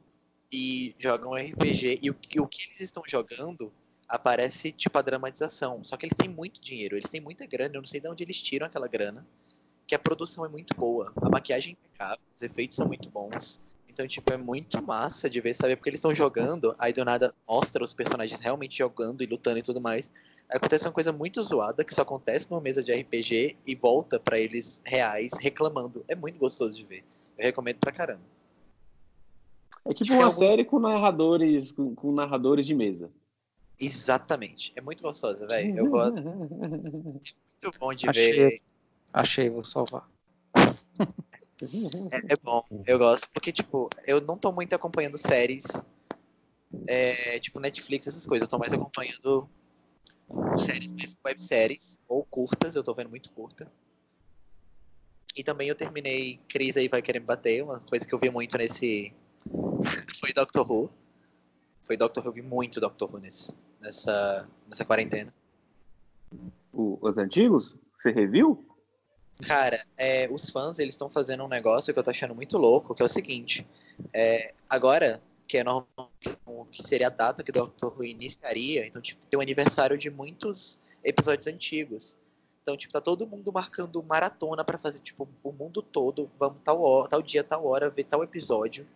E jogam RPG. E o, o que eles estão jogando aparece, tipo, a dramatização. Só que eles têm muito dinheiro, eles têm muita grana. Eu não sei de onde eles tiram aquela grana. Que a produção é muito boa. A maquiagem é impecável, os efeitos são muito bons. Então, tipo, é muito massa de ver, sabe? Porque eles estão jogando, aí do nada mostra os personagens realmente jogando e lutando e tudo mais. Aí acontece uma coisa muito zoada que só acontece numa mesa de RPG e volta para eles reais reclamando. É muito gostoso de ver. Eu recomendo pra caramba. É tipo uma alguns... série com narradores, com, com, narradores de mesa. Exatamente. É muito gostosa, velho. Eu gosto. [laughs] muito bom de Achei. ver. Achei, vou salvar. [laughs] É, é, bom, eu gosto, porque, tipo, eu não tô muito acompanhando séries, é, tipo Netflix, essas coisas, eu tô mais acompanhando séries, mais webséries, ou curtas, eu tô vendo muito curta. E também eu terminei Cris aí vai querer me bater, uma coisa que eu vi muito nesse. [laughs] Foi Doctor Who. Foi Doctor Who, eu vi muito Doctor Who nesse, nessa, nessa quarentena. O, os antigos? Você reviu? Cara, é, os fãs eles estão fazendo um negócio que eu tô achando muito louco, que é o seguinte. É, agora, que é normal, que seria a data que o Doctor Who iniciaria, então, tipo, tem o um aniversário de muitos episódios antigos. Então, tipo, tá todo mundo marcando maratona para fazer, tipo, o mundo todo, vamos tal, hora, tal dia, tal hora, ver tal episódio.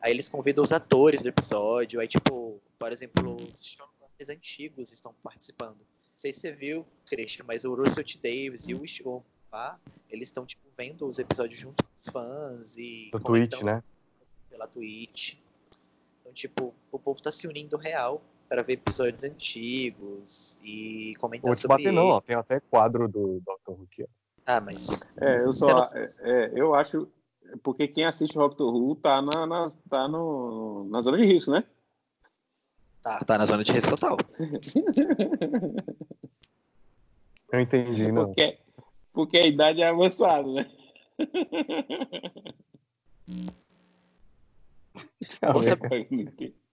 Aí eles convidam os atores do episódio, aí, tipo, por exemplo, os showrunners antigos estão participando. Não sei se você viu, Christian, mas o Russell T. Davis e o eles estão, tipo, vendo os episódios junto com os fãs e. Do Twitch, né? Pela Twitch. Então, tipo, o povo tá se unindo real para ver episódios antigos e comentar Vou te sobre bater ele. não, ó. Tem até quadro do Dr. Who aqui, ó. Ah, mas É, eu só. não- É, é, eu acho. Porque quem assiste Rock to Who tá, na, na, tá no, na zona de risco, né? tá, tá na zona de risco total. [laughs] Eu entendi, não. Porque, porque a idade é avançada, né?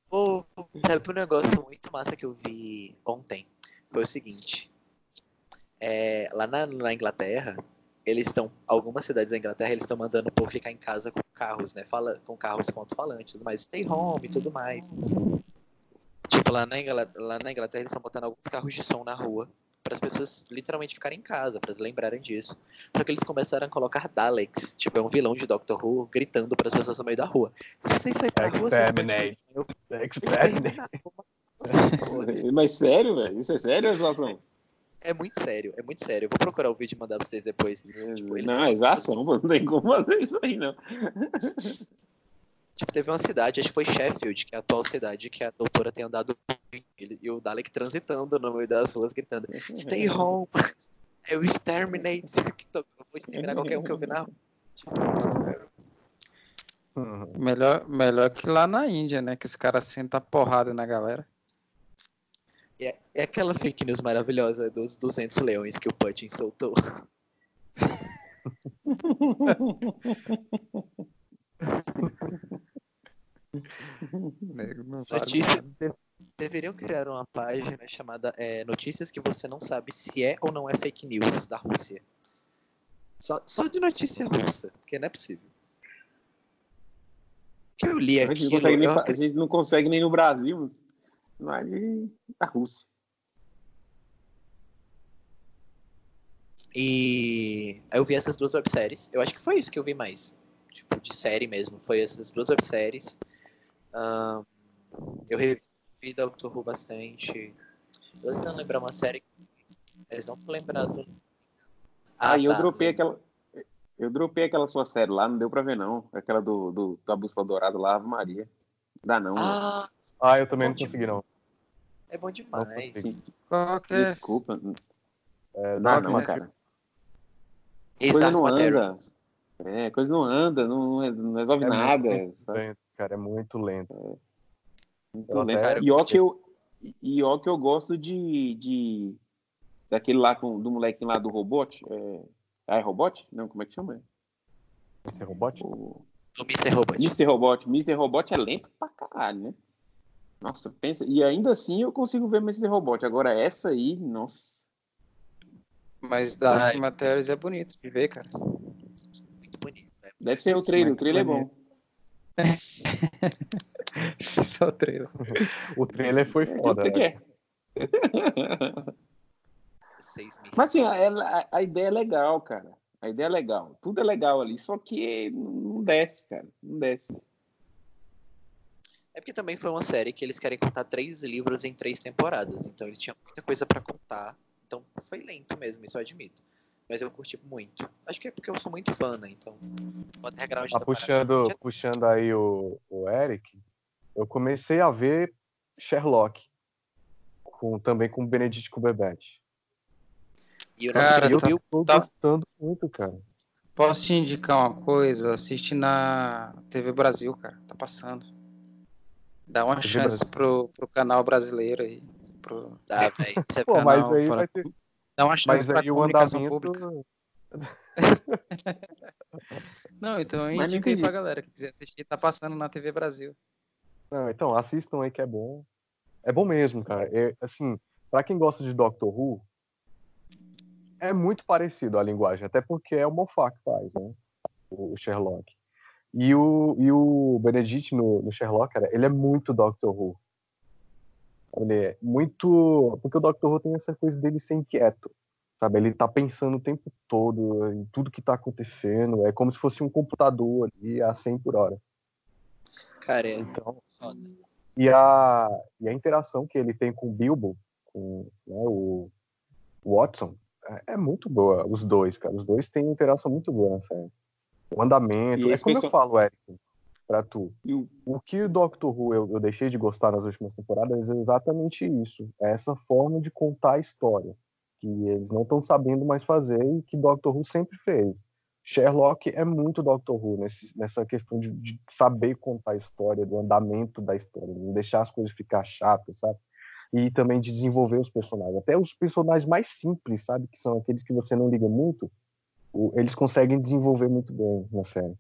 Ou sabe, um negócio muito massa que eu vi ontem? Foi o seguinte. É, lá na, na Inglaterra, eles estão. Algumas cidades da Inglaterra, eles estão mandando o povo ficar em casa com carros, né? Fala, com carros com alto-falante tudo mais. Stay home e tudo mais. Tipo, lá na Inglaterra, lá na Inglaterra eles estão botando alguns carros de som na rua. Para as pessoas literalmente ficarem em casa, para elas lembrarem disso. Só que eles começaram a colocar Daleks, tipo, é um vilão de Doctor Who, gritando para as pessoas no meio da rua. Se vocês saírem pra rua, vocês Exterminate. [laughs] Mas sério, velho? Isso é sério a situação? É muito sério, é muito sério. Eu vou procurar o vídeo e mandar pra vocês depois. Tipo, eles- Não, é exação, não tem como fazer isso aí, não. Tipo, teve uma cidade, acho que foi Sheffield, que é a atual cidade que a doutora tem andado e o Dalek transitando no meio das ruas, gritando: Stay home! Eu exterminate! Eu vou exterminar qualquer um que eu ver na rua. Uhum. Melhor, melhor que lá na Índia, né? Que os caras sentam a porrada na galera. é, é aquela fake news maravilhosa dos 200 leões que o Putin soltou. [laughs] [laughs] Nego não vale Notícia, de- deveriam criar uma página chamada é, Notícias que você não sabe se é ou não é fake news da Rússia. Só, só de notícia russa, porque não é possível. Que eu li A gente, não aquilo, nem, a gente não consegue nem no Brasil, não é de, da Rússia. E eu vi essas duas webséries. Eu acho que foi isso que eu vi mais. Tipo, de série mesmo. Foi essas duas webséries. Ahn, eu revi Doctor Who bastante. Eu tentando lembrar uma série. que Eles não estão lembrando. Ah, e eu tá. dropei aquela. Eu dropei aquela sua série lá, não deu pra ver, não. Aquela do, do da Bússola Dourada lá, Ave Maria. Dá não. Ah, Ah, eu também não consegui, não. é bom Não demais. Qual que é? Desculpa. É, Dá Dark não, Matter. cara. Esse Coisa não Materials. É, coisa não anda, não, não- não resolve É nada. muito cara, é muito lento. Muito Eu lento. até- E ó que eu, e ó que eu gosto de, de daquele lá com, do molequinho lá do robot. É, ah, é robot? Não, como é que chama? Esse robot? O Do Mr. Robot. Mr. Robot. Mr. Robot é lento pra caralho, né? Nossa, pensa. E ainda assim eu consigo ver Mr. Robot. Agora essa aí, nossa. Mas Dark Ai. Materials é bonito de ver, cara. Muito bonito. né? Deve ser o trailer. O Muito trailer é bom. Só o trailer. [laughs] O trailer foi foda, né? é. Mas assim, a, a- a ideia é legal, cara. A ideia é legal. Tudo é legal ali. Só que não desce, cara. Não desce. É porque também foi uma série que eles querem contar três livros em três temporadas. Então eles tinham muita coisa pra contar. Então foi lento mesmo, isso eu admito. Mas eu curti muito. Acho que é porque eu sou muito fã, né? Então, o background Tá da puxando, parada- puxando aí o, o Eric, eu comecei a ver Sherlock, com, também com Benedict Cumberbatch. E o Cara, nosso eu Bill tô tá- gostando muito, cara. Posso te indicar uma coisa? Assiste na TV Brasil, cara. Tá passando. Dá uma TV chance pro, pro canal brasileiro aí. Pro... dá, velho. Isso é Pô, mas canal aí vai ter. Dá uma chance Mas aí o andamento. pública. Não, [laughs] então indico aí pra galera que quiser assistir. Tá passando na TV Brasil. Não, então, assistam aí que é bom. É bom mesmo, cara. É, assim, pra quem gosta de Doctor Who, é muito parecido a linguagem, até porque é o Moffat que faz, né? O o Sherlock. E o, e o Benedict no, no Sherlock, cara, ele é muito Doctor Who. Ele é muito. Porque o Doctor Who tem essa coisa dele ser inquieto. Sabe? Ele tá pensando o tempo todo em tudo que tá acontecendo. É como se fosse um computador ali a 100 por hora. Cara, é Então, foda. e a, e a interação que ele tem com o Bilbo, com né, o Watson, é, é muito boa. Os dois, cara. Os dois têm interação muito boa na série. O andamento. E É como eu falo, Eric. Pra tu. E o- O que o Doctor Who eu, eu deixei de gostar nas últimas temporadas é exatamente isso. É essa forma de contar a história. Que eles não estão sabendo mais fazer e que Doctor Who sempre fez. Sherlock é muito Doctor Who nesse- nessa questão de, de saber contar a história, do andamento da história, não deixar as coisas ficar chatas, sabe? E também de desenvolver os personagens. Até os personagens mais simples, sabe? Que são aqueles que você não liga muito, eles conseguem desenvolver muito bem na série.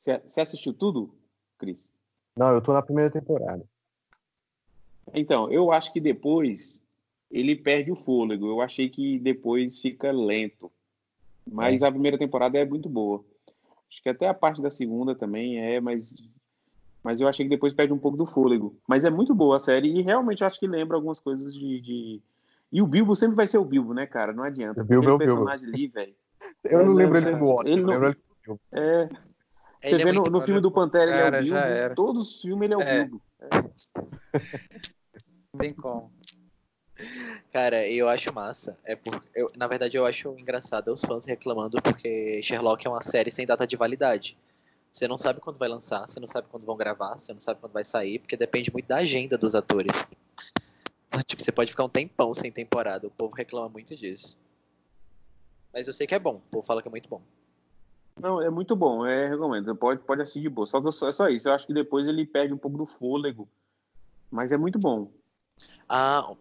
Você assistiu tudo, Cris? Não, eu tô na primeira temporada. Então, eu acho que depois ele perde o fôlego. Eu achei que depois fica lento. Mas a primeira temporada é muito boa. Acho que até a parte da segunda também é, mas mas eu achei que depois perde um pouco do fôlego. Mas é muito boa a série e realmente eu acho que lembra algumas coisas de, de... E o Bilbo sempre vai ser o Bilbo, né, cara? Não adianta. O Bilbo é o Bilbo. personagem ali, velho. Eu não lembro ele como Watson, ele não- ele Bilbo. É, você Ele é vê no, muito no filme do Pantera, ele é Cara, o Bilbo. Todos os filmes ele é o É. Bilbo. Não [laughs] tem como. Cara, eu acho massa. É por... eu, na verdade, eu acho engraçado os fãs reclamando porque Sherlock é uma série sem data de validade. Você não sabe quando vai lançar, você não sabe quando vão gravar, você não sabe quando vai sair, porque depende muito da agenda dos atores. Tipo, você pode ficar um tempão sem temporada, o povo reclama muito disso. Mas eu sei que é bom, o povo fala que é muito bom. Não, é muito bom, é, recomendo. Pode, pode assistir de boa. Só que é só isso. Eu acho que depois ele perde um pouco do fôlego. Mas é muito bom. Ah,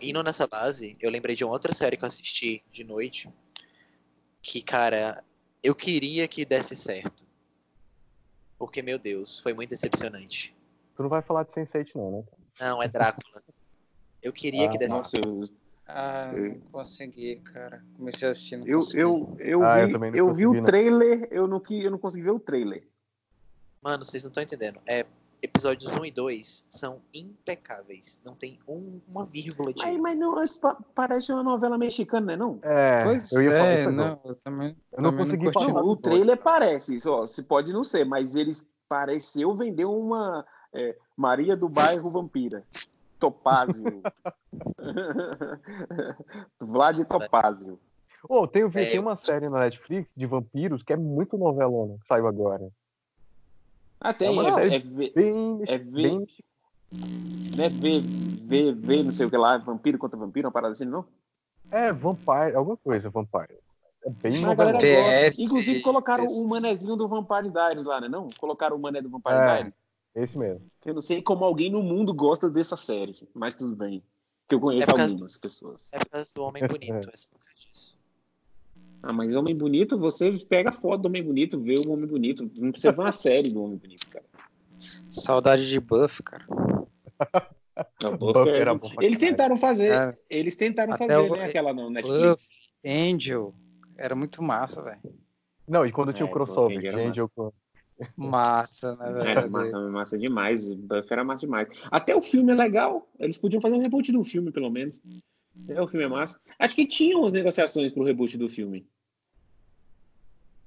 indo nessa base, eu lembrei de uma outra série que eu assisti de noite. Que, cara, eu queria que desse certo. Porque, meu Deus, foi muito decepcionante. Tu não vai falar de Sense8 não, né? Não, é Drácula. Eu queria Ah, que desse Nossa, eu, Ah, Eu- não consegui, cara. Comecei a assistir, não eu, consegui. eu, eu Ah, eu vi, eu vi consegui, o não. trailer, eu não, que- eu não consegui ver o trailer. Mano, vocês não estão entendendo. É, episódios 1 e 2 são impecáveis. Não tem um- uma vírgula de. Mas, mas não, é pa- parece uma novela mexicana, não é não? É, Pois eu ia falar é, não, eu também. Eu não também consegui Não, o trailer parece, só, se pode não ser, mas eles pareceu vender uma é, Maria do Bairro Vampira. Topázio. Vlad Topázio. Ô, tem, É, tem eu- uma série na Netflix de vampiros que é muito novelona, que saiu agora. Ah, tem, É uma é, série é, V- Bem, É bem não é V, V, V, não sei o que lá, vampiro contra vampiro, uma parada assim, não? É, Vampire, alguma coisa, Vampire. É bem a galera gosta. PS, Inclusive colocaram PS. o manezinho do Vampire Diaries lá, né? Não? Colocaram o mané do Vampire É. Diaries. Esse mesmo. Eu não sei como alguém no mundo gosta dessa série, mas tudo bem. Que eu conheço É algumas pessoas. É por causa do Homem Bonito, é só por causa disso. Ah, mas Homem Bonito, você pega a foto do Homem Bonito, vê o Homem Bonito. Não precisa ver uma série do Homem Bonito, cara. Saudade de Buff, cara. Não, Buffy é- era Eles tentaram fazer, Cara, eles tentaram fazer, o- né? Aquela no Netflix. Angel era muito massa, velho. Não, e quando tinha É, o crossover de Angel com... Massa, na Era verdade. massa, massa demais. Buffy era massa demais. Até o filme é legal. Eles podiam fazer um reboot do filme, pelo menos. É, o filme é massa. Acho que tinham umas negociações pro reboot do filme.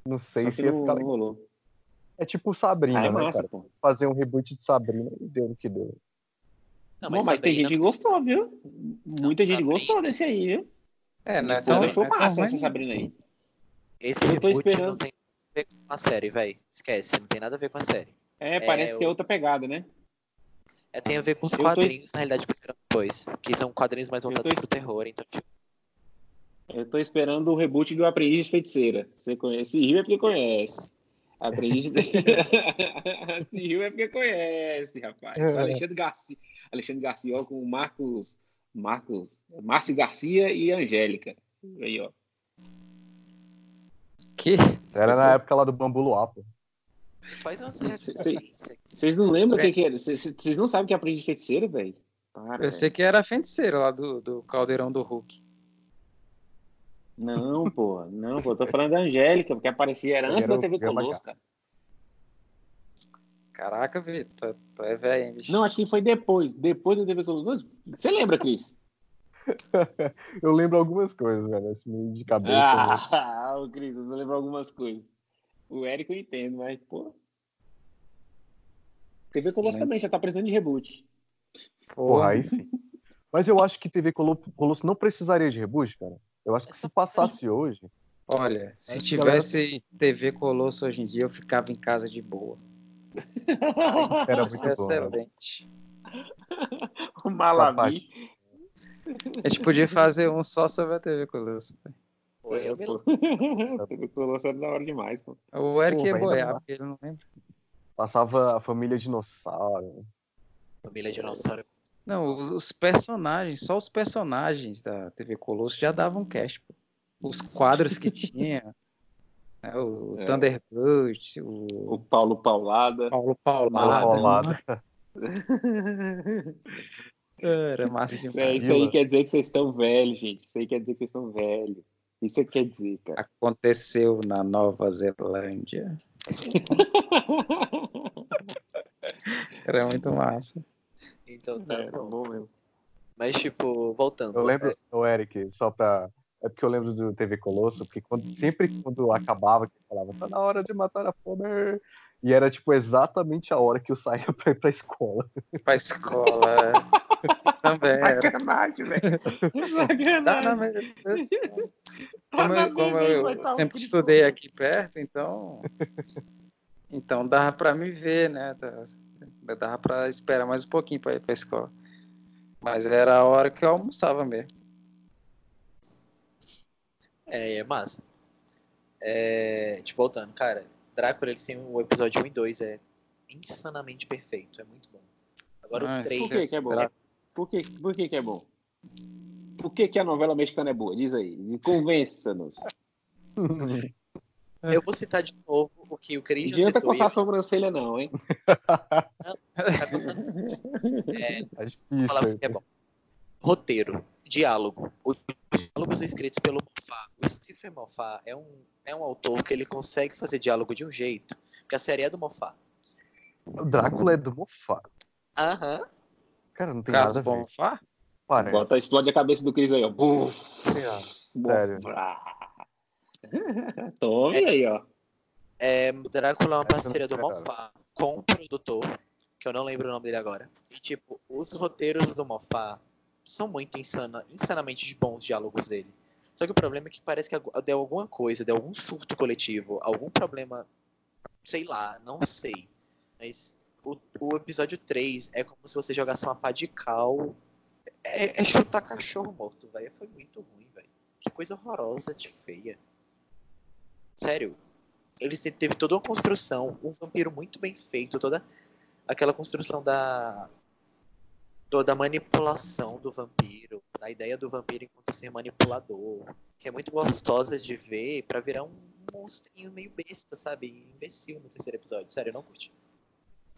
Não sei se não, ficar não rolou. É tipo Sabrina, Ah, é né, massa, cara? pô. Fazer um reboot de Sabrina e deu no que deu. Não, Não, mas tem gente que gostou, viu? Muita gente Sabrina. gostou desse aí, viu? É, não Minha é esposa tão, achou não é massa essa Sabrina aí. Esse Eu tô esperando. não tem ver com a série, velho. Esquece, não tem nada a ver com a série. É, parece É, que é outra pegada, né? É, tem a ver com os Eu tô- quadrinhos, na realidade, que fizeram depois. Que são quadrinhos mais tô voltados es- pro terror, então, tipo, Eu tô esperando o reboot do Aprendiz de Feiticeira. Você conhece? Se riu é porque conhece. Aprendiz de... [laughs] Se riu é porque conhece, rapaz. É. Alexandre Garcia. Alexandre Garcia ó, com o Marcos... Marcos... Márcio Garcia e Angélica. Aí, ó. Que? Era na época lá do Bambu Luar, pô. faz uma. Vocês não lembram o É. que, que era? Vocês não sabem o que Aprendiz de Feiticeira, velho? Para, Eu sei que era a feiticeira lá do, do caldeirão do Hulk. Não, pô. Não, pô. Eu tô falando da Angélica, porque aparecia. Era antes Era da TV Colosso, cara. Caraca, Vitor, tu, tu é velho, hein, bicho. Não, acho que foi depois. Depois da TV Colosso. Você lembra, Cris? [laughs] Eu lembro algumas coisas, velho, assim, meio de cabeça. né? Ah, [laughs] o Cris, eu não lembro algumas coisas. O Érico eu entendo, mas, pô. TV Colosso também já tá precisando de reboot. Porra, aí sim. Mas eu acho que TV Colo- Colosso não precisaria de reboot, cara. Eu acho que se passasse hoje. Olha, se tivesse TV Colosso hoje em dia, eu ficava em casa de boa. Era [laughs] muito bom. né? excelente. O Malabi. A gente podia fazer um só sobre a TV Colosso. Pô, eu pô. lembro. TV Colosso era da hora demais, pô. O Eric Pô, ia boiar, porque ele não lembra. Passava a família dinossauro. Família Dinossauro. Não, os, os personagens, só os personagens da TV Colosso já davam cast. Pô. Os quadros que tinha. [laughs] né, o É. Thunderbird, o O Paulo Paulada. Paulo Paulo Paulado. Paulada. [laughs] Era massa demais. [laughs] É, isso aí quer dizer que vocês estão velhos, gente. Isso aí quer dizer que vocês estão velhos. Isso é que quer dizer, cara. Aconteceu na Nova Zelândia. [laughs] Era muito massa. Então tá Era bom. bom mesmo. Mas, tipo, voltando. Eu lembro, o Eric, só pra. É porque eu lembro do TV Colosso, porque quando, sempre quando acabava, que falava, tá na hora de matar a fome. E era, tipo, exatamente a hora que eu saía pra ir pra escola. Pra escola. [laughs] é. Também era. Sacanagem, velho. Tá na Sacanagem. Tá Como, eu, como eu tá sempre estudei aqui perto, então. Então dava pra me ver, né? Dava- Dava pra esperar mais um pouquinho pra ir pra escola. Mas era a hora que eu almoçava mesmo. É, é massa. É, tipo, voltando, cara, Drácula, eles têm o episódio 1 e 2, é insanamente perfeito, é muito bom. Agora Ah, o 3. Por que, que é bom? Por que, por que, que é bom? Por que, que a novela mexicana é boa? Diz aí. Convença-nos. Eu vou citar de novo o que o Não Cris já adianta citou. coçar a sobrancelha, não, hein? tá coçando. É, É vou difícil. falar o que é bom. Roteiro, diálogo. Os diálogos escritos pelo Moffat. O Stephen Moffat é um, é um autor que ele consegue fazer diálogo de um jeito, porque a série é do Moffat. O Drácula é do Mofá. Aham. Cara, não tem Carlos nada a ver. Bonfá? Parece. Bota, explode a cabeça do Cris aí, ó. Buf. Sério. [laughs] Tome aí, ó. É, Drácula é uma não parceria do. Moffat com o produtor, que eu não lembro o nome dele agora. E, tipo, os roteiros do Moffat são muito insana, insanamente bons os diálogos dele. Só que o problema é que parece que deu alguma coisa, deu algum surto coletivo, algum problema, sei lá, não sei. Mas o, o episódio 3 é como se você jogasse uma pá de cal. É, é chutar cachorro morto, velho. Foi muito ruim, velho. Que coisa horrorosa de feia. Sério, ele teve toda uma construção, um vampiro muito bem feito, toda aquela construção da da manipulação do vampiro, da ideia do vampiro enquanto ser manipulador, que é muito gostosa de ver pra virar um monstrinho meio besta, sabe? Imbecil no terceiro episódio, sério, eu não curti.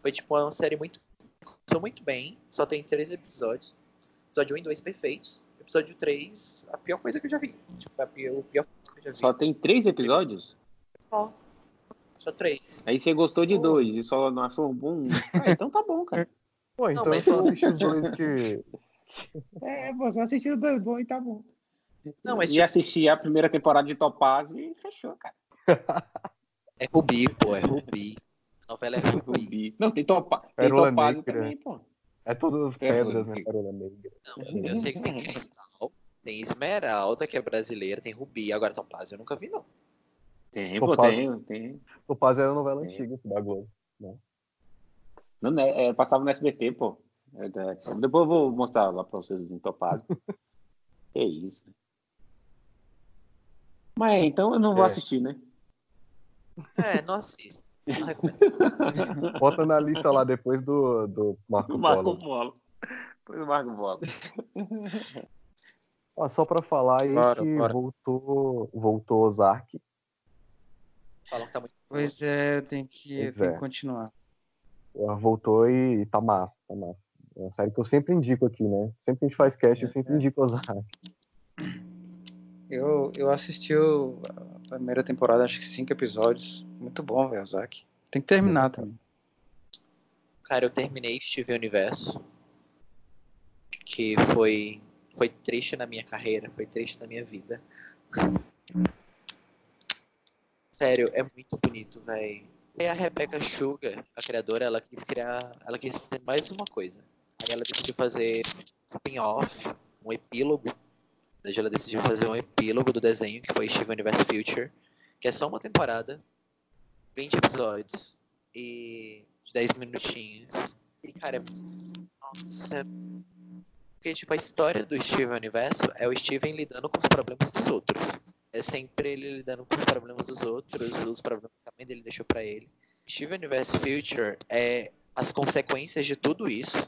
Foi tipo uma série muito começou muito bem, só tem três episódios. Episódio 1 e 2 perfeitos. Episódio 3, a pior coisa que eu já vi. Tipo, a pior, o pior coisa que eu já vi. Só tem três episódios? Só. Só três. Aí você gostou de Pô. dois e só não achou bom? Ah, então tá bom, cara. Pô, então mas eu só só- assisti os [laughs] dois que. É, você assistiu dois bons e tá bom. Não, mas e tipo, assistir a primeira temporada de Topaz e fechou, cara. é Rubi, pô, é Rubi. Novela é Rubi. Rubi. Não, tem, topa... tem Pérola Topázio Negra. também, pô. É todas as pedras, né? Pérola Negra. Não, eu, sei que tem Cristal, tem Esmeralda, que é brasileira, tem Rubi. Agora Topázio eu nunca vi, não. Tem, pô, Topázio. tem, tem. Topaz era novela É. antiga da Globo. Não, né, é, passava no SBT, pô. É, é, depois eu vou mostrar lá pra vocês em Topázio. [laughs] que isso. Mas então eu não vou É. assistir, né? É, não assisto. [laughs] Bota na lista lá depois do, do Marco, Marco Polo. Polo. Depois o Marco Polo. Ah, só pra falar aí Bora, que bora. voltou, voltou Ozark. Falam que tá muito. Pois é, eu tenho que, eu Pois tenho é. que continuar. Ela Voltou e tá massa, tá massa. É uma série que eu sempre indico aqui, né? Sempre que a gente faz cast, eu sempre indico Ozark. Eu, eu assisti o- a primeira temporada, acho que cinco episódios. Muito bom, velho, Zack. Tem que terminar também. Cara, eu terminei Steven Universo. Que foi. Foi triste na minha carreira, foi triste na minha vida. Sério, é muito bonito, velho. E a Rebecca Sugar, a criadora, ela quis criar. Ela quis fazer mais uma coisa. Aí ela decidiu fazer spin-off, um epílogo. Ela decidiu fazer um epílogo do desenho, que foi Steven Universe Future. Que é só uma temporada, 20 episódios. E de 10 minutinhos. E, cara, nossa. Porque, tipo, a história do Steven Universo é o Steven lidando com os problemas dos outros. É sempre ele lidando com os problemas dos outros, os problemas que a mãe dele deixou pra ele. Steven Universe Future é as consequências de tudo isso.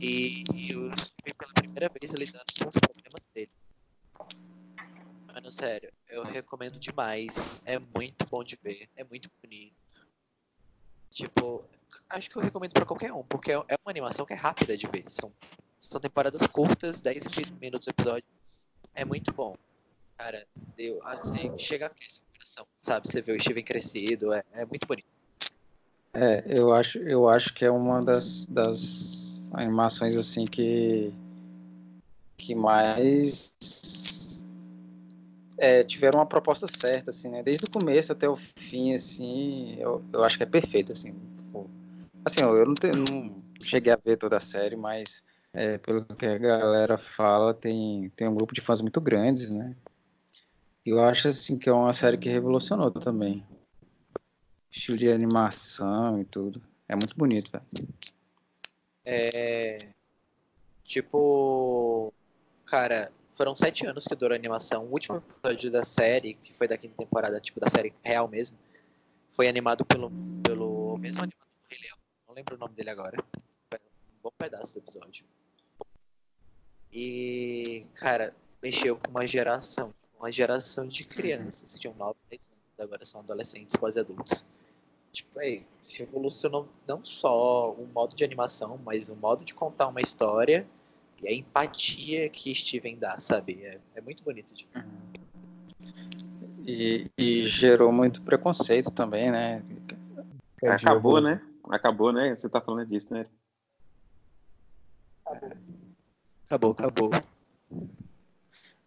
E, e o Steven, pela primeira vez, lidando com os problemas dele. Mano, sério, eu recomendo demais. É muito bom de ver, é muito bonito. Tipo, acho que eu recomendo pra qualquer um, porque é é uma animação que é rápida de ver. São, são temporadas curtas, 10 minutos episódio. É muito bom. Cara, deu, assim, chega a o coração, sabe? Você vê o Steven crescido, é, é muito bonito. É, eu acho, eu acho que é uma das, das animações assim que que mais é, tiveram uma proposta certa, assim, né? Desde o começo até o fim, assim, eu, eu acho que é perfeito, assim. Pô. Assim, eu não, tenho, não cheguei a ver toda a série, mas é, pelo que a galera fala, tem, tem um grupo de fãs muito grandes, né? Eu acho, assim, que é uma série que revolucionou também. Estilo de animação e tudo. É muito bonito, velho. É. Tipo. Cara, foram sete anos que durou a animação. O último episódio da série, que foi da quinta temporada, tipo, da série real mesmo, foi animado pelo, pelo mesmo animador do Rei Leão. Não lembro o nome dele agora. Um bom pedaço do episódio. E, cara, mexeu com uma geração. Uma geração de crianças que tinham 9, 10 anos, agora são adolescentes, quase adultos. Tipo, aí, revolucionou não só o modo de animação, mas o modo de contar uma história e a empatia que Steven dá, sabe? É, é muito bonito de ver. E, e gerou muito preconceito também, né? Acabou, né? Acabou, né? Você tá falando disso, né? Acabou, acabou.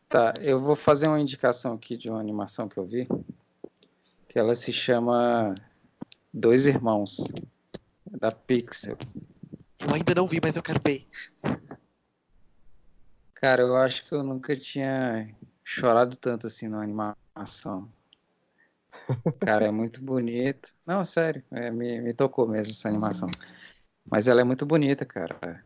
Tá, eu vou fazer uma indicação aqui de uma animação que eu vi, que ela se chama Dois Irmãos, da Pixel. Eu ainda não vi, mas eu quero ver. Cara, eu acho que eu nunca tinha chorado tanto assim numa animação. Cara, é muito bonito. Não, sério, é, me, me tocou mesmo essa animação. Mas ela é muito bonita, cara.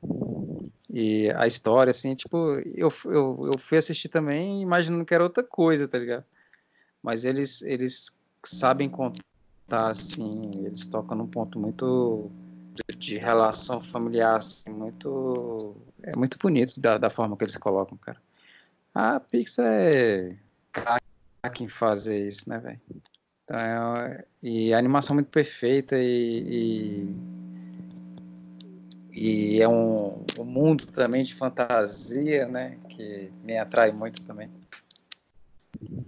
E a história, assim, tipo, eu, eu, eu fui assistir também imaginando que era outra coisa, tá ligado? Mas eles, eles sabem contar, assim, eles tocam num ponto muito de, relação familiar, assim, muito. É muito bonito da, da forma que eles colocam, cara. A Pixar é craque em fazer isso, né, velho? Então, é, e a animação muito perfeita e, e, e é um, um mundo também de fantasia, né? Que me atrai muito também.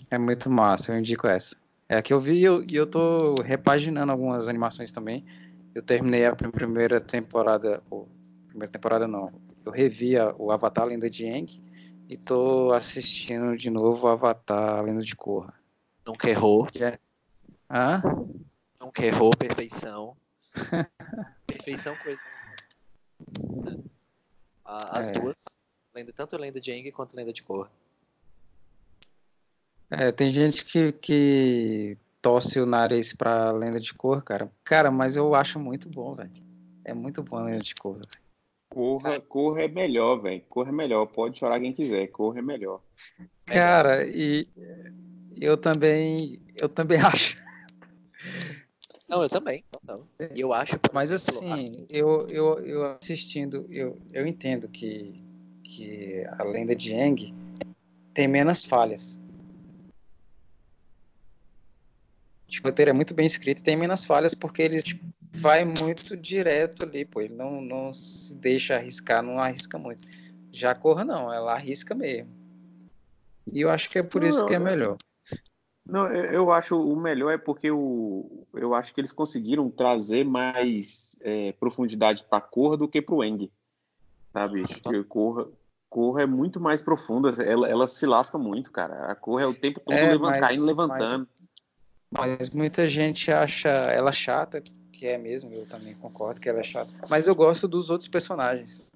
É muito massa, eu indico essa. É a que eu vi e eu, eu tô repaginando algumas animações também. Eu terminei a primeira temporada, ou, primeira temporada não, eu revi o Avatar Lenda de Aang e tô assistindo de novo o Avatar Lenda de Korra. Nunca errou. Que é- Hã? Nunca errou, perfeição. [laughs] perfeição, coisa. As É. duas, lenda, tanto lenda de Aang quanto lenda de Korra. É, tem gente que, que torce o nariz pra Lenda de Korra, cara. Cara, mas eu acho muito bom, velho. É muito bom a Lenda de Korra. velho. Corra, corra é melhor, velho. Corra é melhor. Pode chorar quem quiser. Corra é melhor. Cara, e eu também, eu também [laughs] acho. Não, eu também. eu acho. Mas assim, eu, eu, eu assistindo, eu, eu entendo que, que a lenda de Aang tem menos falhas. O roteiro é muito bem escrito e tem menos falhas porque ele tipo, vai muito direto ali, pô. Ele não, não se deixa arriscar, não arrisca muito. Já a Corra não, ela arrisca mesmo. E eu acho que é por isso que é Não, melhor. Não, eu, acho o melhor é porque o, eu acho que eles conseguiram trazer mais é, profundidade para Corra do que para o Eng. Sabe? Porque Corra, Corra é muito mais profunda. Ela, ela se lasca muito, cara. A Corra é o tempo todo É, levant- mas- caindo, levantando. Mas muita gente acha ela chata, que é mesmo, eu também concordo que ela é chata. Mas eu gosto dos outros personagens.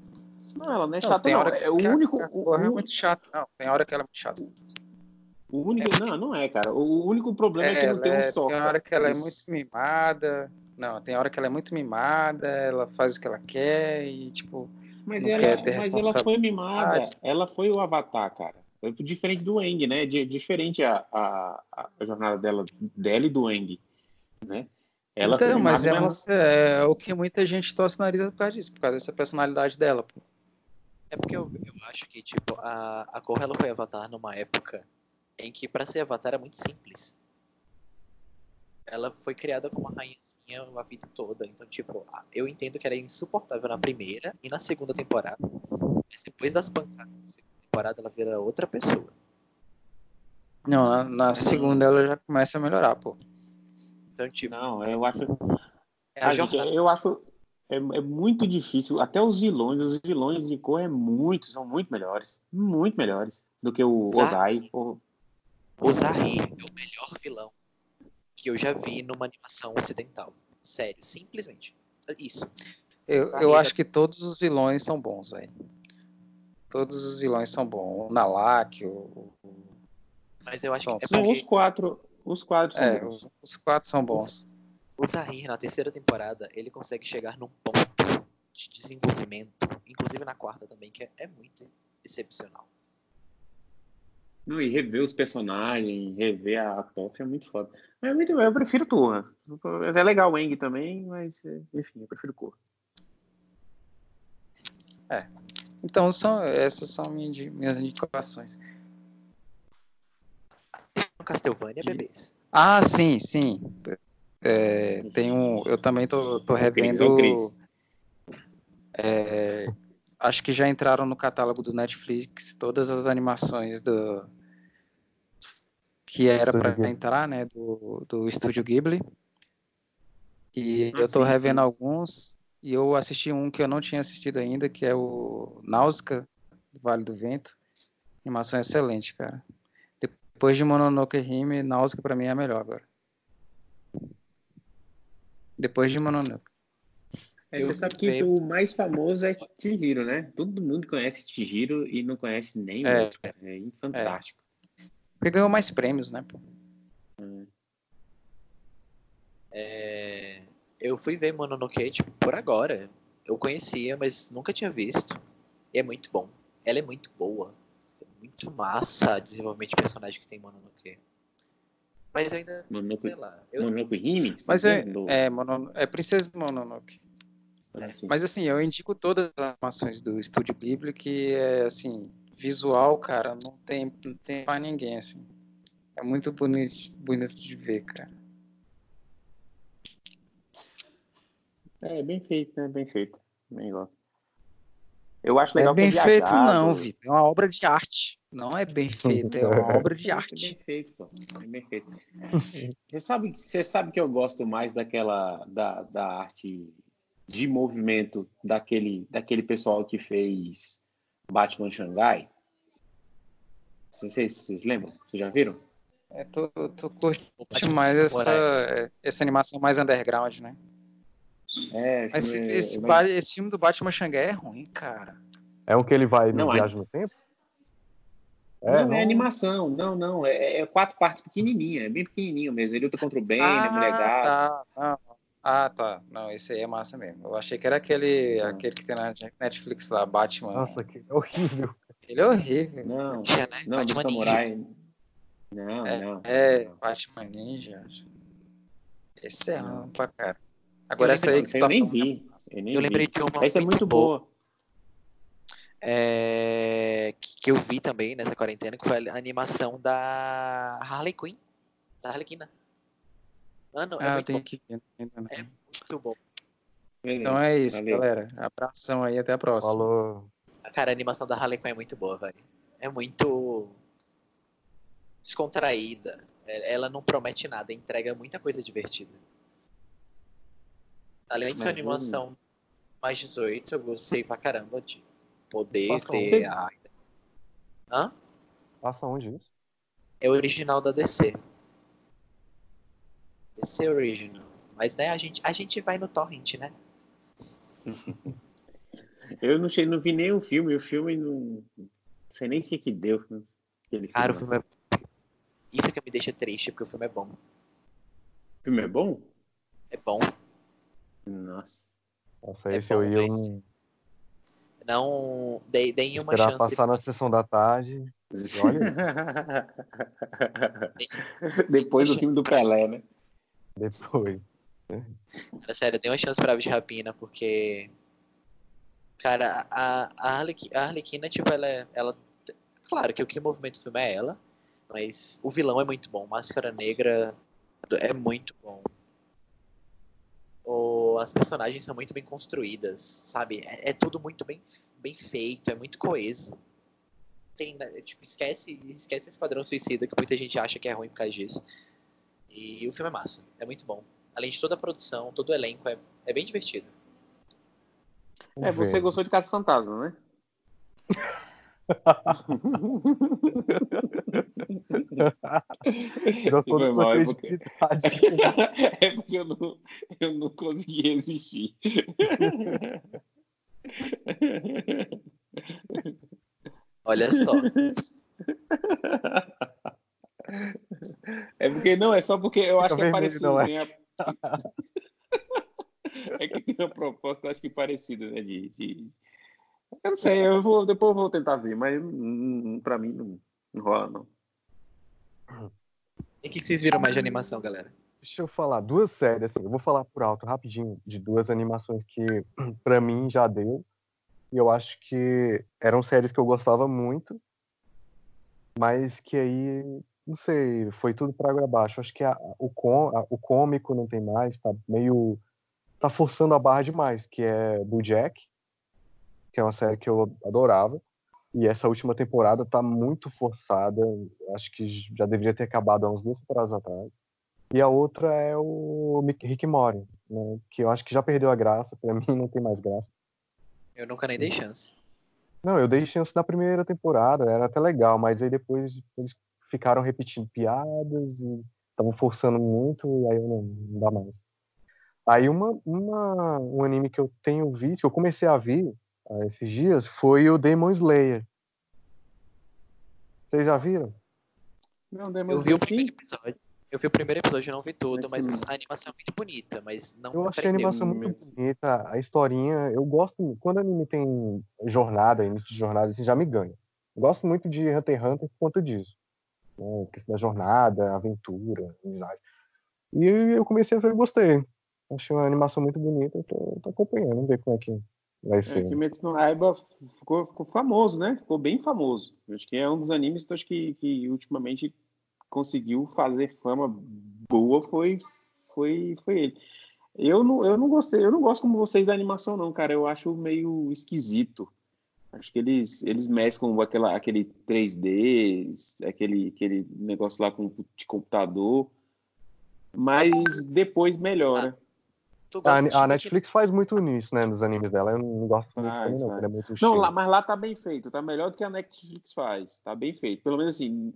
Não, ela não é Não, chata, tem não. hora É o que a- único. que a o- é o- muito chata. Não, tem hora que ela é muito chata. O único, não, não é, cara. O único problema é, que não tem um é- só. Tem cara. hora que ela é muito mimada. Não, tem hora que ela é muito mimada, ela faz o que ela quer e, tipo. Mas, ela, ter mas ela foi mimada. Ela foi o Avatar, cara. Diferente do Eng, né? Di- Diferente a, a, a jornada dela, dela e do Eng, né? Ela então, mas é, mas muita- é o que muita gente torce o nariz por causa disso, por causa dessa personalidade dela, pô. É porque eu, eu acho que, tipo, a, a Korra ela foi Avatar numa época em que pra ser Avatar era muito simples. Ela foi criada como uma rainhazinha a vida toda. Então, tipo, eu entendo que era insuportável na primeira e na segunda temporada. Mas depois das pancadas da segunda temporada, ela vira outra pessoa. Não, na, na segunda ela já começa a melhorar, pô. Então, tipo, não, eu acho, é gente, jornada. eu acho é, é muito difícil. Até os vilões, os vilões de cor é muito, são muito melhores, muito melhores do que o. Ozai. O- O Zahir é o melhor vilão que eu já vi numa animação ocidental. Sério, simplesmente. Isso. Eu, eu acho que todos os vilões são bons, velho. Todos os vilões são bons. O Nalak, o. Mas eu acho São- que é porque os quatro, os quatro são É, bons. os, quatro são bons. o Zahir, na terceira temporada, ele consegue chegar num ponto de desenvolvimento, inclusive na quarta também, que é, é muito excepcional. Não, e rever os personagens, rever a Toph é muito foda. Mas é muito, eu prefiro Turra. É legal o Eng também, mas é, enfim, eu prefiro Korra. Então, são, essas são minha indi- minhas indicações. Castlevania, bebês. Ah, sim, sim. É, tem um, eu também tô, tô revendo. é o Cris. é, acho que já entraram no catálogo do Netflix todas as animações do que era para Ghibli. entrar, né, do, do Estúdio Ghibli. E Ah, eu tô sim, revendo sim. alguns e eu assisti um que eu não tinha assistido ainda, que é o Náusea do Vale do Vento. Animação excelente, cara. Depois de Mononoke Hime, Náusea pra mim é a melhor agora. Depois de Mononoke. É, você sabe que o mais famoso é Chihiro, né? Todo mundo conhece Chihiro e não conhece nem o É. outro. É fantástico. Porque ganhou mais prêmios, né, pô? É, Eu fui ver Mononoke, tipo, por agora. Eu conhecia, mas nunca tinha visto. E é muito bom. Ela é muito boa. Muito massa desenvolvimento de personagem que tem em Mononoke. Mas eu ainda, Mononoke, sei lá. Eu, Mononoke você Mas tá é, é, Mono- é Princesa Mononoke. É. Mas assim, eu indico todas as animações do Estúdio Ghibli, que é assim, visual, cara, não tem, não tem pra ninguém, assim. É muito bonito, bonito de ver, cara. É bem feito, né? Bem feito. Bem gosto. Eu acho Não legal é bem que é feito, viajado. não, Vitor. É uma obra de arte. Não é bem feito, é uma obra de [laughs] É arte. bem feito, pô. É bem feito. Você sabe, você sabe que eu gosto mais daquela da, da arte de movimento daquele, daquele pessoal que fez Batman Xangai? Vocês, vocês lembram? Vocês já viram? É, tu, tu curte mais essa, essa animação mais underground, né? É, esse, é, esse, mas- esse filme do Batman Xangai é ruim, cara. É um que ele vai no Não, é- Viagem no Tempo? não, é animação. Não, não. É, é quatro partes pequenininha. É bem pequenininho mesmo. Ele luta contra o bem, né? Mulher gato. tá. Não. Ah, tá. Não, esse aí é massa mesmo. Eu achei que era aquele, Tá. aquele que tem na Netflix lá, Batman. Nossa, que horrível. Ele é horrível. Não, Ninja, né? não, do Batman samurai. Não, É, não. É, não. Ninja Ninja. Esse é Não. ruim pra cara. Agora essa aí que aí eu tá nem falando vi. Eu, nem Eu vi. lembrei de uma Essa é muito boa. é, que que eu vi também nessa quarentena, que foi a animação da Harley Quinn. Da Harlequina. Mano, é Ah, eu muito tenho bom. que. É muito bom. Então é isso, Valeu. galera. Abração aí, até a próxima. Falou. Cara, a animação da Harley Quinn é muito boa, velho. É muito descontraída. É- Ela não promete nada, entrega muita coisa divertida. Além de ser animação mais 18, eu gostei pra caramba de poder Passa ter onde? a. Hã? Passa onde isso? É original da DC. DC Original. Mas né, a gente, a gente vai no torrent, né? [laughs] Eu não, cheguei, não vi nem o filme. O filme não. Não sei nem se que deu. né, Aquele Cara, o filme. filme é. Isso que me deixa triste, porque o filme é bom. O filme é bom? É bom. Nossa. Nossa, É esse bom, eu ia mas- não Não, dei, deem uma esperar chance. passar na sessão da tarde. Olha, [laughs] Depois do filme do Pelé, né? depois. Cara, sério, dei uma chance pra Aves de Rapina, porque. Cara, a, a, Arlequi- a Arlequina, tipo, ela, é- ela. Claro que o que movimenta o filme é ela, mas o vilão é muito bom. Máscara Negra é muito bom. O, as personagens são muito bem construídas, sabe? É, é tudo muito bem, bem feito, é muito coeso. Tem, né, tipo, esquece, esquece Esquadrão Suicida, que muita gente acha que é ruim por causa disso. E o filme é massa, é muito bom. Além de toda a produção, todo o elenco, é, é bem divertido. É, você gostou de Caça Fantasma, né? [laughs] [laughs] Da Foi sua mal, é porque-. [laughs] É porque eu não, eu não consegui resistir. Olha só. É porque não, é só porque eu acho que é parecido. não é? tem a- [laughs] É que tem uma proposta, acho que parecida, né? De, de- não sei, eu vou, depois eu vou tentar ver, mas hum, pra mim não, não rola, não. E o que, que vocês viram mais de animação, galera? Deixa eu falar, duas séries, assim, eu vou falar por alto rapidinho de duas animações que [clears throat] pra mim já deu. E eu acho que eram séries que eu gostava muito, mas que aí, não sei, foi tudo pra água abaixo. Acho que a- o, com, a- o cômico não tem mais, tá meio. tá forçando a barra demais, que é BoJack, que é uma série que eu adorava. E essa última temporada tá muito forçada. Acho que já deveria ter acabado há uns duas temporadas atrás. E a outra é o Rick Mori, né? Que eu acho que já perdeu a graça, pra [laughs] mim não tem mais graça. Eu nunca nem dei chance. Não, eu dei chance na primeira temporada, era até legal, mas aí depois eles ficaram repetindo piadas e estavam forçando muito, e aí eu não, não dá mais. Aí uma, uma, um anime que eu tenho visto, que eu comecei a ver ah, esses dias, foi o Demon Slayer. Vocês já viram? Não, Eu Demon vi o Slayer, primeiro episódio. Eu vi o primeiro episódio, eu não vi tudo, Muito mas a animação é muito bonita, mas não Eu achei a animação muito mesmo. bonita, a historinha, eu gosto, quando anime tem jornada, início de jornada, assim, já me ganha. Eu gosto muito de Hunter x Hunter por conta disso. Né? Questão da jornada, aventura, amizade. E eu comecei a ver, gostei. Achei uma animação muito bonita, eu tô, tô acompanhando, vamos ver como é que vai É, ser. Kimetsu no Yaiba ficou, ficou famoso, né? Ficou bem famoso. Acho que é um dos animes que, acho que, que ultimamente conseguiu fazer fama boa foi, foi, foi ele. Eu não, eu não gostei, eu não gosto como vocês da animação, não, cara. Eu acho meio esquisito. Acho que eles, eles mesclam aquela, aquele 3D, aquele, aquele negócio lá com, de computador, mas depois melhora. Tu A, gosta a de Shingeki- Netflix faz muito nisso, né, nos animes dela. Eu não gosto muito também, não, é muito Não, lá, mas lá tá bem feito, tá melhor do que a Netflix faz, tá bem feito. Pelo menos assim,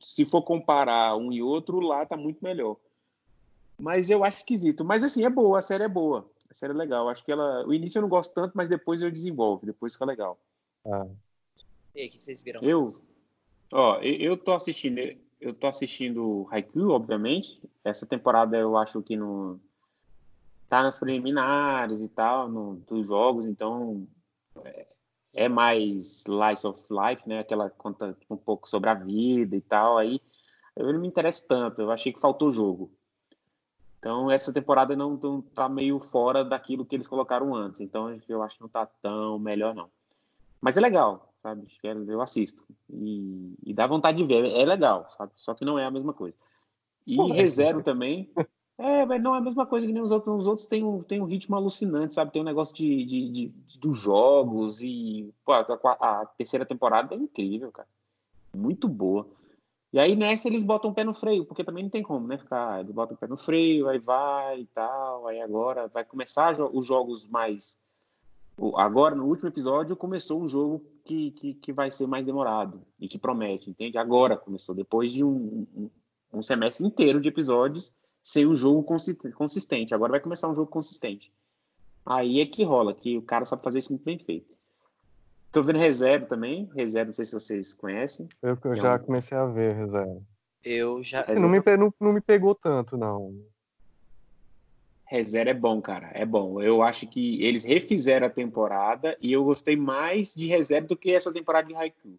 se for comparar um e outro, lá tá muito melhor. Mas eu acho esquisito. Mas assim, é boa, a série é boa. A série é legal. Acho que ela. O início eu não gosto tanto, mas depois eu desenvolvo, depois fica legal. Ah, E aí, o que vocês viram? Eu? mais? Ó, eu, eu tô assistindo. Eu tô assistindo Haikyuu, obviamente. Essa temporada eu acho que não. Tá nas preliminares e tal, no, dos jogos, então. É, é mais Slice of Life, né? Aquela conta um pouco sobre a vida e tal. Aí eu não me interesso tanto. Eu achei que faltou jogo. Então, essa temporada não, não tá meio fora daquilo que eles colocaram antes. Então, eu acho que não tá tão melhor, não. Mas é legal, sabe? É- Eu assisto. E, e dá vontade de ver. É legal, sabe? Só que não é a mesma coisa. E Pô, é. [laughs] Também. É, mas não é a mesma coisa que nem os outros. Os outros têm um, têm um ritmo alucinante, sabe? Tem um negócio de, de, de- de- dos jogos e. Pô, a, a terceira temporada é incrível, cara. Muito boa. E aí nessa eles botam o pé no freio, porque também não tem como, né? Ficar, eles botam o pé no freio, aí vai e tal, aí agora vai começar os jogos mais. Agora, no último episódio, começou um jogo que, que, que vai ser mais demorado e que promete, entende? Agora começou, depois de um, um, um semestre inteiro de episódios sem um jogo consi- consistente. Agora vai começar um jogo consistente. Aí é que rola, que o cara sabe fazer isso muito bem feito. Tô vendo ReZero também. ReZero, não sei se vocês conhecem. eu, eu É já um- comecei a ver, reserva. Eu já. Assim, não, me, pe- não, não me pegou tanto, não. ReZero é bom, cara. É bom. Eu acho que eles refizeram a temporada e eu gostei mais de ReZero do que essa temporada de Haikyuu.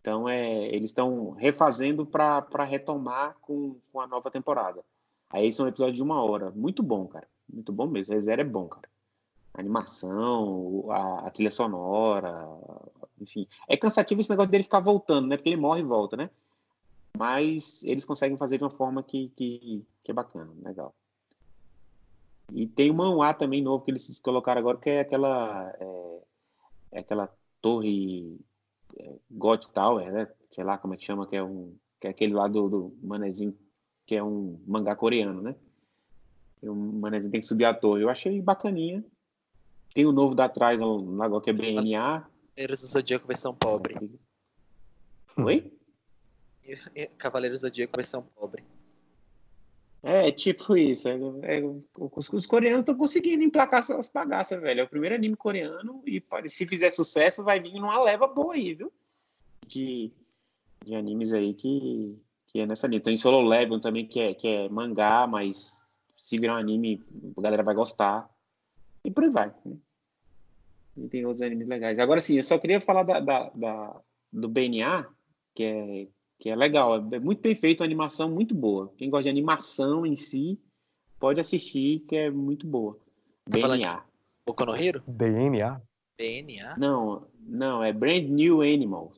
Então, é, eles estão refazendo para retomar com, com a nova temporada. Aí são episódios de uma hora. Muito bom, cara. Muito bom mesmo. ReZero é bom, cara. A animação, a, a, trilha sonora, enfim. É cansativo esse negócio dele ficar voltando, né? Porque ele morre e volta, né? Mas eles conseguem fazer de uma forma que, que, que é bacana, legal. E tem um manhwa também novo que eles colocaram agora, que é aquela, é, é aquela torre é, God Tower, né? Sei lá como é que chama, que é um que é aquele lá do, do manezinho que é um mangá coreano, né? O manezinho tem que subir a torre. Eu achei bacaninha. Tem o novo da Trigon agora que é BNA. Cavaleiros do Zodíaco versão pobre. Oi? Cavaleiros do Zodíaco versão pobre. É, tipo isso. É, é, os, os, coreanos estão conseguindo emplacar essas bagaças, velho. É o primeiro anime coreano e se fizer sucesso, vai vir numa leva boa aí, viu? De, de animes aí que, que é nessa linha. Tem Solo Level também, que é, que é mangá, mas se virar um anime, a galera vai gostar. E por aí vai. Né? E tem outros animes legais. Agora sim, eu só queria falar da, da, da do BNA, que é que é legal, é muito bem feito, a animação muito boa. Quem gosta de animação em si, pode assistir, que é muito boa. Tá BNA. Boku no Hero? DNA? BNA? Não, não, é Brand New Animal.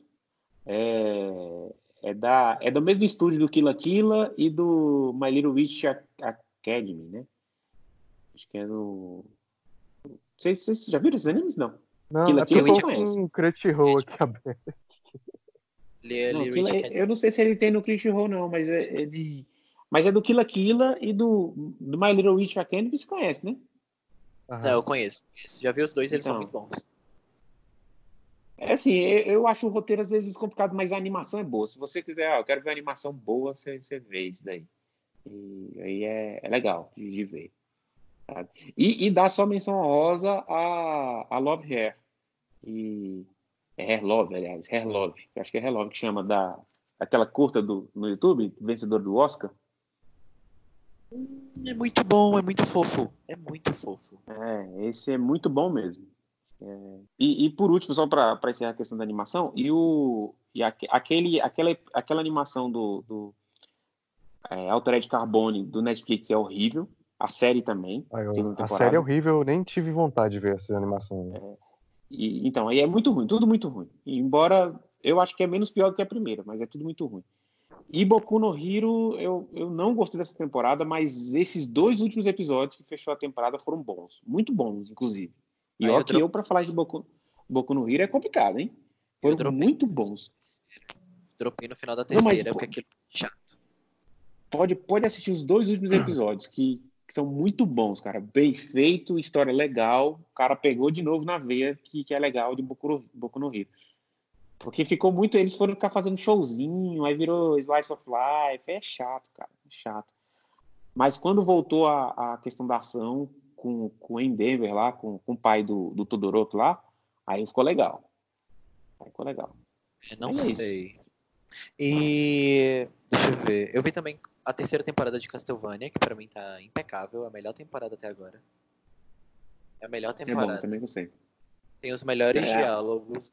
É, é, da, é do mesmo estúdio do Killa Killa e do My Little Witch Academy, né? Acho que é do... Vocês, vocês já viram esses animes? Não. Não, Killa, é Killa, vocês conhecem. um Crunchyroll aqui aberto. Não, Killa, eu não sei se ele tem no Crunchyroll, não, mas é, ele. Mas é do Killa Killa e do, do My Little Witch Academy, você conhece, né? Uhum. Não, eu conheço. Já vi os dois, eles então, são muito bons. É assim, eu acho o roteiro às vezes complicado, mas a animação é boa. Se você quiser, ah, eu quero ver animação boa, você, você vê isso daí. E aí é, é legal de, de ver. Sabe? E, e dá só menção honrosa a, a Love Hair. E é Hair Love, aliás, Hair Love. Acho que é Hair Love que chama da aquela curta do, no YouTube, vencedor do Oscar. É muito bom, é muito fofo. É muito fofo. É, esse é muito bom mesmo. É, e, e, por último, só para encerrar a questão da animação, e, o, e aquele, aquela, aquela animação do, do é, Altered Carbone do Netflix é horrível. A série também. Ah, eu, a série é horrível, eu nem tive vontade de ver essa animação. É, e, então, aí é muito ruim, tudo muito ruim. embora eu acho que é menos pior do que a primeira, mas é tudo muito ruim. E Boku no Hiro, eu, eu não gostei dessa temporada, mas esses dois últimos episódios que fechou a temporada foram bons. Muito bons, inclusive. E ó, que eu, para falar de Boku, Boku no Hiro, é complicado, hein? Foram muito bons. Dropei no final da terceira, não, mas, porque aquilo é chato. Pode, pode assistir os dois últimos episódios, que que são muito bons, cara. Bem feito, história legal. O cara pegou de novo na veia que, que é legal de Boku, Boku no Rio. Porque ficou muito. Eles foram ficar fazendo showzinho, aí virou Slice of Life. É chato, cara. É chato. Mas quando voltou a, a questão da ação com, com o Endeavor lá, com, com o pai do, do Todoroki lá, aí ficou legal. Aí ficou legal. Eu não é sei. E deixa eu ver. Eu vi também a terceira temporada de Castlevania, que para mim tá impecável, a melhor temporada até agora. É a melhor temporada. É bom, também gostei. Tem os melhores é. diálogos.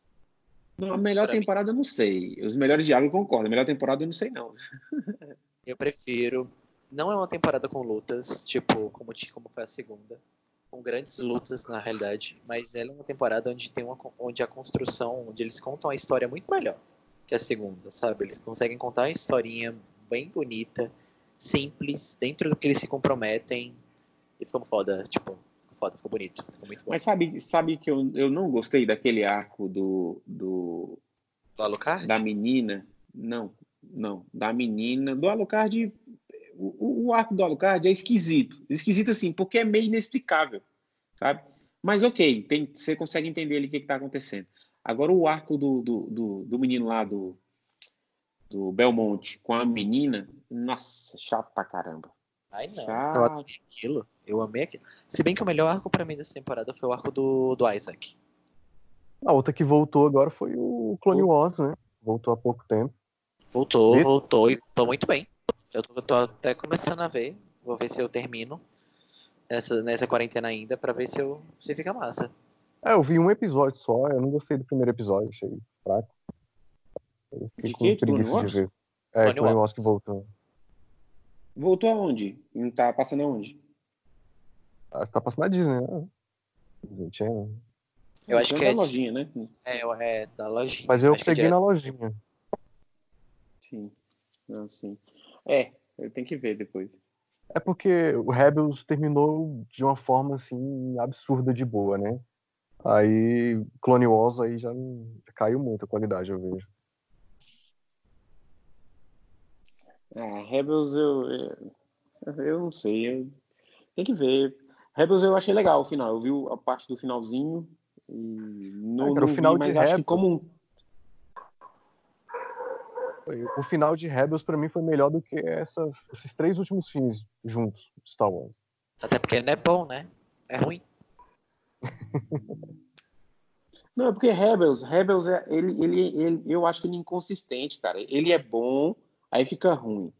Não, a melhor temporada mim. eu não sei. Os melhores diálogos eu concordo. A melhor temporada eu não sei, não. [laughs] eu prefiro. Não é uma temporada com lutas, tipo, como, como foi a segunda. Com grandes lutas, na realidade. Mas ela é uma temporada onde tem uma, onde a construção, onde eles contam a história muito melhor que a segunda, sabe? Eles conseguem contar uma historinha bem bonita, simples, dentro do que eles se comprometem. E ficou foda, tipo, ficou foda, ficou bonito, ficou muito bom. Mas sabe, sabe que eu, eu não gostei daquele arco do. do, do Alucard? Da menina. Não, não. Da menina. Do Alucard. O, o arco do Alucard é esquisito. Esquisito assim, porque é meio inexplicável, sabe? Mas ok, tem, você consegue entender ali o que está acontecendo. Agora o arco do, do, do, do menino lá do, do Belmonte com a menina, nossa, chato pra caramba. Ai, não. Chato. Eu amei aquilo. Eu amei aquilo. Se bem que o melhor arco pra mim dessa temporada foi o arco do, do Isaac. A outra que voltou agora foi o Clone Wars, né? Voltou há pouco tempo. Voltou, Esse... voltou e voltou muito bem. Eu tô, eu tô, até começando a ver. Vou ver se eu termino. nessa, nessa quarentena ainda pra ver se, eu, se fica massa. É, eu vi um episódio só, eu não gostei do primeiro episódio, achei fraco. Eu fiquei De com quê? De preguiça Clone de ver. É, Clone Wars. Que voltou. Voltou aonde? Não tá passando aonde? Ah, tá passando na Disney, né? Disney Channel. Eu acho Tem que da é de- lojinha, né? É, é da lojinha. Mas eu Acho que é peguei direto- na lojinha. Sim. Não, sim. É, eu tenho que ver depois. É porque o Rebels terminou de uma forma assim absurda de boa, né? Aí Clone Wars aí já caiu muito a qualidade, eu vejo. Ah, Rebels eu, eu. eu não sei. Eu, tem que ver. Rebels eu achei legal o final. Eu vi a parte do finalzinho. E não, Ah, cara, o final vi, de mas acho que Rebels- como um. O final de Rebels pra mim foi melhor do que essas- esses três últimos filmes juntos, de Star Wars. Até porque não é bom, né? É ruim. [laughs] Não, é porque Rebels, Rebels é, ele, ele, ele, eu acho ele inconsistente, cara. Ele é bom, aí fica ruim.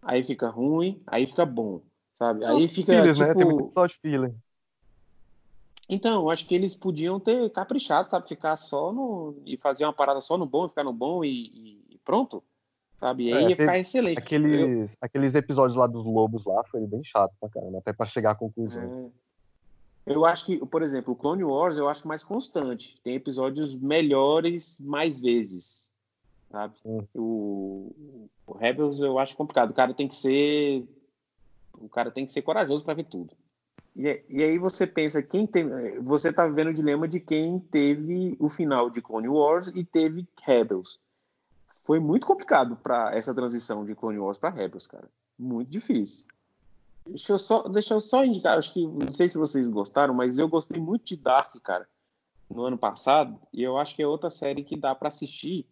Aí fica ruim, aí fica bom, sabe? Aí fica Fillers, né? Tem muito tipo, episódio filler. então, eu acho que eles podiam ter caprichado, sabe? Ficar só no e fazer uma parada só no bom, ficar no bom e- e pronto, sabe? E aí É, ia ficar excelente. Eu- Aqueles, aqueles episódios lá dos lobos lá foi bem chato pra caramba, até pra chegar à conclusão. É. Eu acho que, por exemplo, o Clone Wars eu acho mais constante. Tem episódios melhores mais vezes, sabe? Hum. O, o Rebels eu acho complicado. O cara tem que ser, o cara tem que ser corajoso para ver tudo. E, é- e aí você pensa quem tem, você tá vendo o dilema de quem teve o final de Clone Wars e teve Rebels. Foi muito complicado para essa transição de Clone Wars para Rebels, cara. Muito difícil. Deixa eu só, deixa eu só indicar, acho que não sei se vocês gostaram, mas eu gostei muito de Dark, cara, no ano passado, e eu acho que é outra série que dá pra assistir.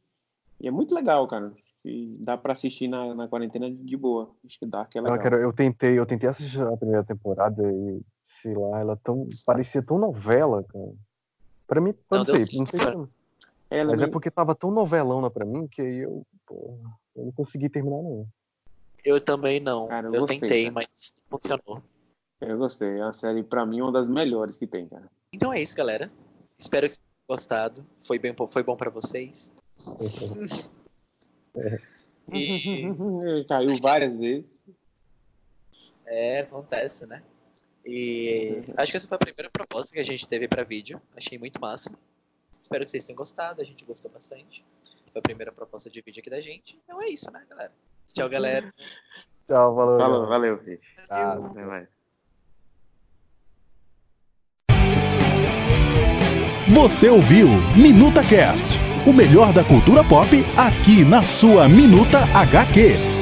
E é muito legal, cara. E dá pra assistir na, na quarentena de boa. Acho que Dark é Não, legal. cara, eu tentei, eu tentei assistir a primeira temporada e, sei lá, ela tão, parecia tão novela, cara. Pra mim, Não, não, sei, sim, não sei cara. Ela Mas é porque tava tão novelona pra mim que aí eu, pô, eu não consegui terminar, não. Eu também não. Cara, eu eu gostei, tentei, cara. mas não funcionou. Eu gostei. É uma série, pra mim, uma das melhores que tem, cara. Então é isso, galera. Espero que vocês tenham gostado. Foi, bem, foi bom pra vocês. [laughs] E [laughs] Caiu várias vezes. é, acontece, né? E acho que essa foi a primeira proposta que a gente teve pra vídeo. Achei muito massa. Espero que vocês tenham gostado. A gente gostou bastante. Foi a primeira proposta de vídeo aqui da gente. Então é isso, né, galera? Tchau, galera. Tchau, valeu. Falou, galera. valeu, gente. Tá. Vai, vai. Você ouviu Minuta Cast, o melhor da cultura pop aqui na sua Minuta HQ.